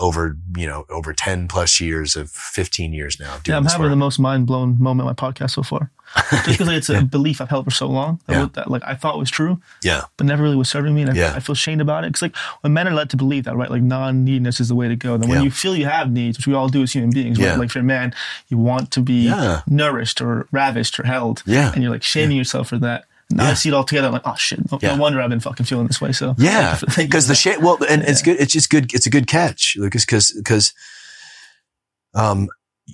over, you know, over 10 plus years of 15 years now. Yeah, I'm having work. the most mind blown moment in my podcast so far. Just because it's a Yeah. belief I've held for so long that, Yeah. that like I thought was true, Yeah. but never really was serving me. And I, Yeah. I feel ashamed about it. Because like when men are led to believe that, right? Like non-neediness is the way to go. Then when you feel you have needs, which we all do as human beings, Yeah. right? Like if you're a man, you want to be nourished or ravished or held. Yeah. And you're like shaming yourself for that. Now I see it all together. I'm like, oh shit. No, no wonder I've been fucking feeling this way. So Yeah, thank you for- thank you because the shame. Well, and it's good. It's just good. It's a good catch, Lucas. Because because um,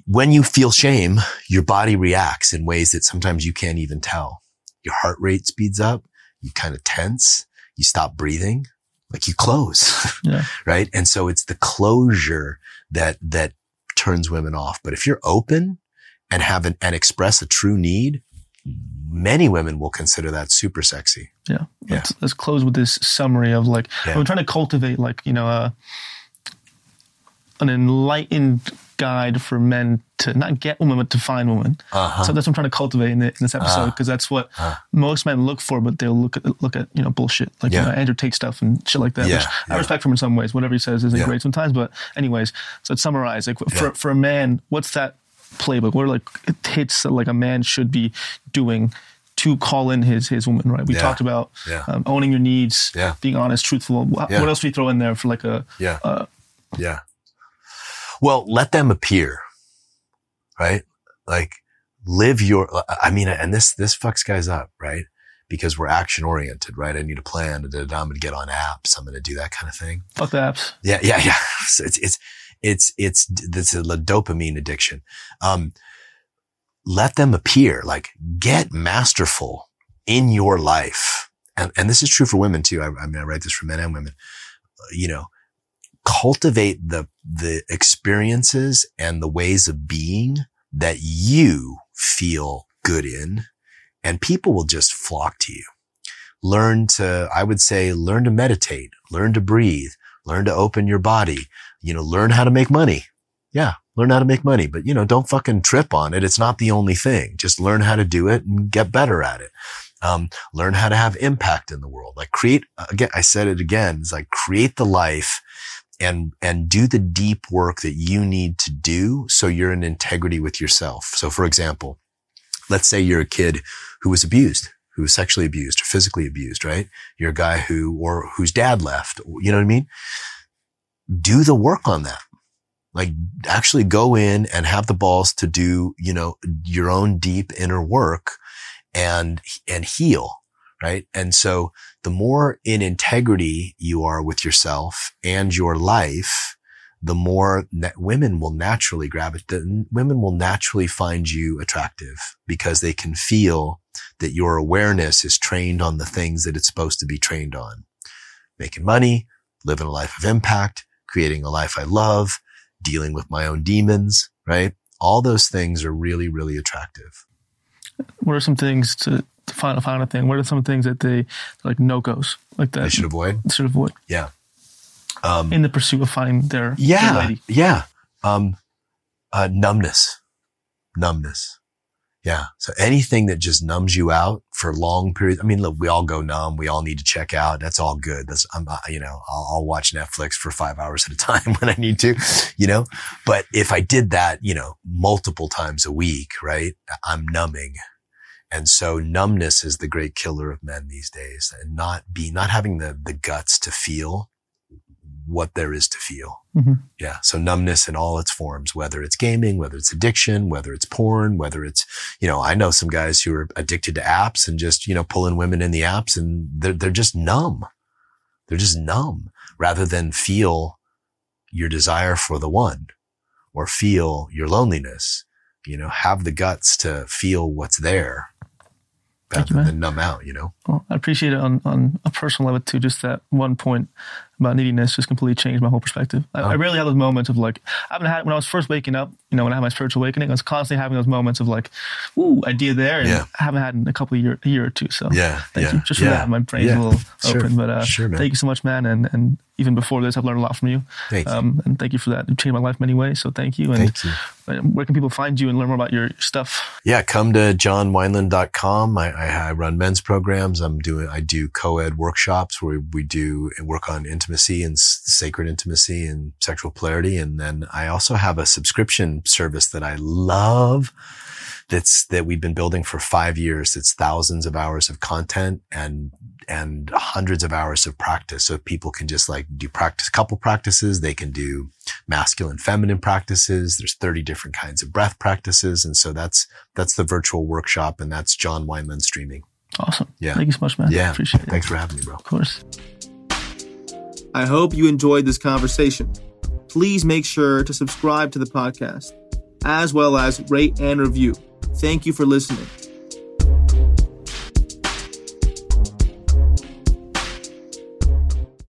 when you feel shame, your body reacts in ways that sometimes you can't even tell. Your heart rate speeds up. You kind of tense. You stop breathing. Like you close, Yeah. right? And so it's the closure that that turns women off. But if you're open and have an, and express a true need, many women will consider that super sexy. Yeah. Yeah. Let's, let's close with this summary of like, Yeah. I'm trying to cultivate like, you know, uh, an enlightened guide for men to not get women, but to find women. Uh-huh. So that's what I'm trying to cultivate in, the, in this episode because that's what Ah. most men look for, but they'll look at, look at, you know, bullshit like, Yeah. you know, Andrew Tate stuff and shit like that, Yeah, which I respect him in some ways. Whatever he says isn't Yeah. great sometimes, but anyways, so let's summarize. Like for, Yeah. for a man, what's that playbook? What are like hits that like a man should be doing to call in his his woman, right? We Yeah. talked about Yeah. um, owning your needs, Yeah. being honest, truthful. What, else do we throw in there for like a Yeah. uh, Yeah. Well, let them appear, right? Like live your, I mean, and this, this fucks guys up, right? Because we're action oriented, right? I need a plan. I'm going to get on apps. I'm going to do that kind of thing. fuck the apps? Yeah. Yeah. Yeah. So it's, it's, it's, it's, it's a dopamine addiction. Um, let them appear, like get masterful in your life. And, and this is true for women too. I, I mean, I write this for men and women. Uh, You know, cultivate the, the experiences and the ways of being that you feel good in and people will just flock to you. Learn to, I would say, learn to meditate, learn to breathe, learn to open your body, you know, learn how to make money. Yeah. Learn how to make money, but you know, don't fucking trip on it. It's not the only thing. Just learn how to do it and get better at it. Um, learn how to have impact in the world. Like create, again, I said it again. It's like create the life and, and do the deep work that you need to do. So you're in integrity with yourself. So for example, let's say you're a kid who was abused, who was sexually abused or physically abused, right? You're a guy who, or whose dad left, you know what I mean? Do the work on that. Like actually go in and have the balls to do, you know, your own deep inner work and, and heal. Right. And so the more in integrity you are with yourself and your life, the more women will naturally grab gravitate, women will naturally find you attractive because they can feel that your awareness is trained on the things that it's supposed to be trained on. Making money, living a life of impact, creating a life I love, dealing with my own demons, right? All those things are really, really attractive. What are some things to, to final final thing? What are some things that they like no goes like that I should avoid. should avoid Yeah. Um, in the pursuit of finding their, their yeah. lady? Yeah. Um, uh, numbness, numbness. Yeah. So anything that just numbs you out for long periods. I mean, look, we all go numb. We all need to check out. That's all good. That's, I'm, you know, I'll, I'll watch Netflix for five hours at a time when I need to, you know, but if I did that, you know, multiple times a week, right? I'm numbing. And so numbness is the great killer of men these days and not be, not having the, the guts to feel what there is to feel. Mhm. Yeah. So numbness in all its forms, whether it's gaming, whether it's addiction, whether it's porn, whether it's, you know, I know some guys who are addicted to apps and just, you know, pulling women in the apps and they're, they're just numb. They're just numb rather than feel your desire for the one or feel your loneliness, you know, have the guts to feel what's there Thank you, rather man. than numb out, you know? Well, I appreciate it on, on a personal level too. Just that one point about neediness just completely changed my whole perspective. I, I Oh. rarely have those moments of like, I haven't had, when I was first waking up, you know, when I had my spiritual awakening, I was constantly having those moments of like, ooh, idea there. And Yeah. I haven't had in a couple of year, a year or two. So Yeah. thank yeah, you. Just for yeah, that, my brain's yeah. a little Sure, open. But uh, sure, thank you so much, man. And, and even before this, I've learned a lot from you. Thank you. Um, and thank you for that. You changed my life many ways. So thank you. And Thank you. uh, where can people find you and learn more about your stuff? Yeah, come to johnwineland.com. I, I, I run men's programs. I'm doing, I do co-ed workshops where we do work on intimate intimacy and sacred intimacy and sexual polarity. And then I also have a subscription service that I love that's that we've been building for five years. It's thousands of hours of content and and hundreds of hours of practice. So people can just like do practice couple practices. They can do masculine, feminine practices. There's 30 different kinds of breath practices. And so that's that's the virtual workshop and that's John Wineland streaming. Awesome. Yeah. Thank you so much, man. Yeah. Appreciate it. Thanks for having me, bro. Of course. I hope you enjoyed this conversation. Please make sure to subscribe to the podcast, as well as rate and review. Thank you for listening.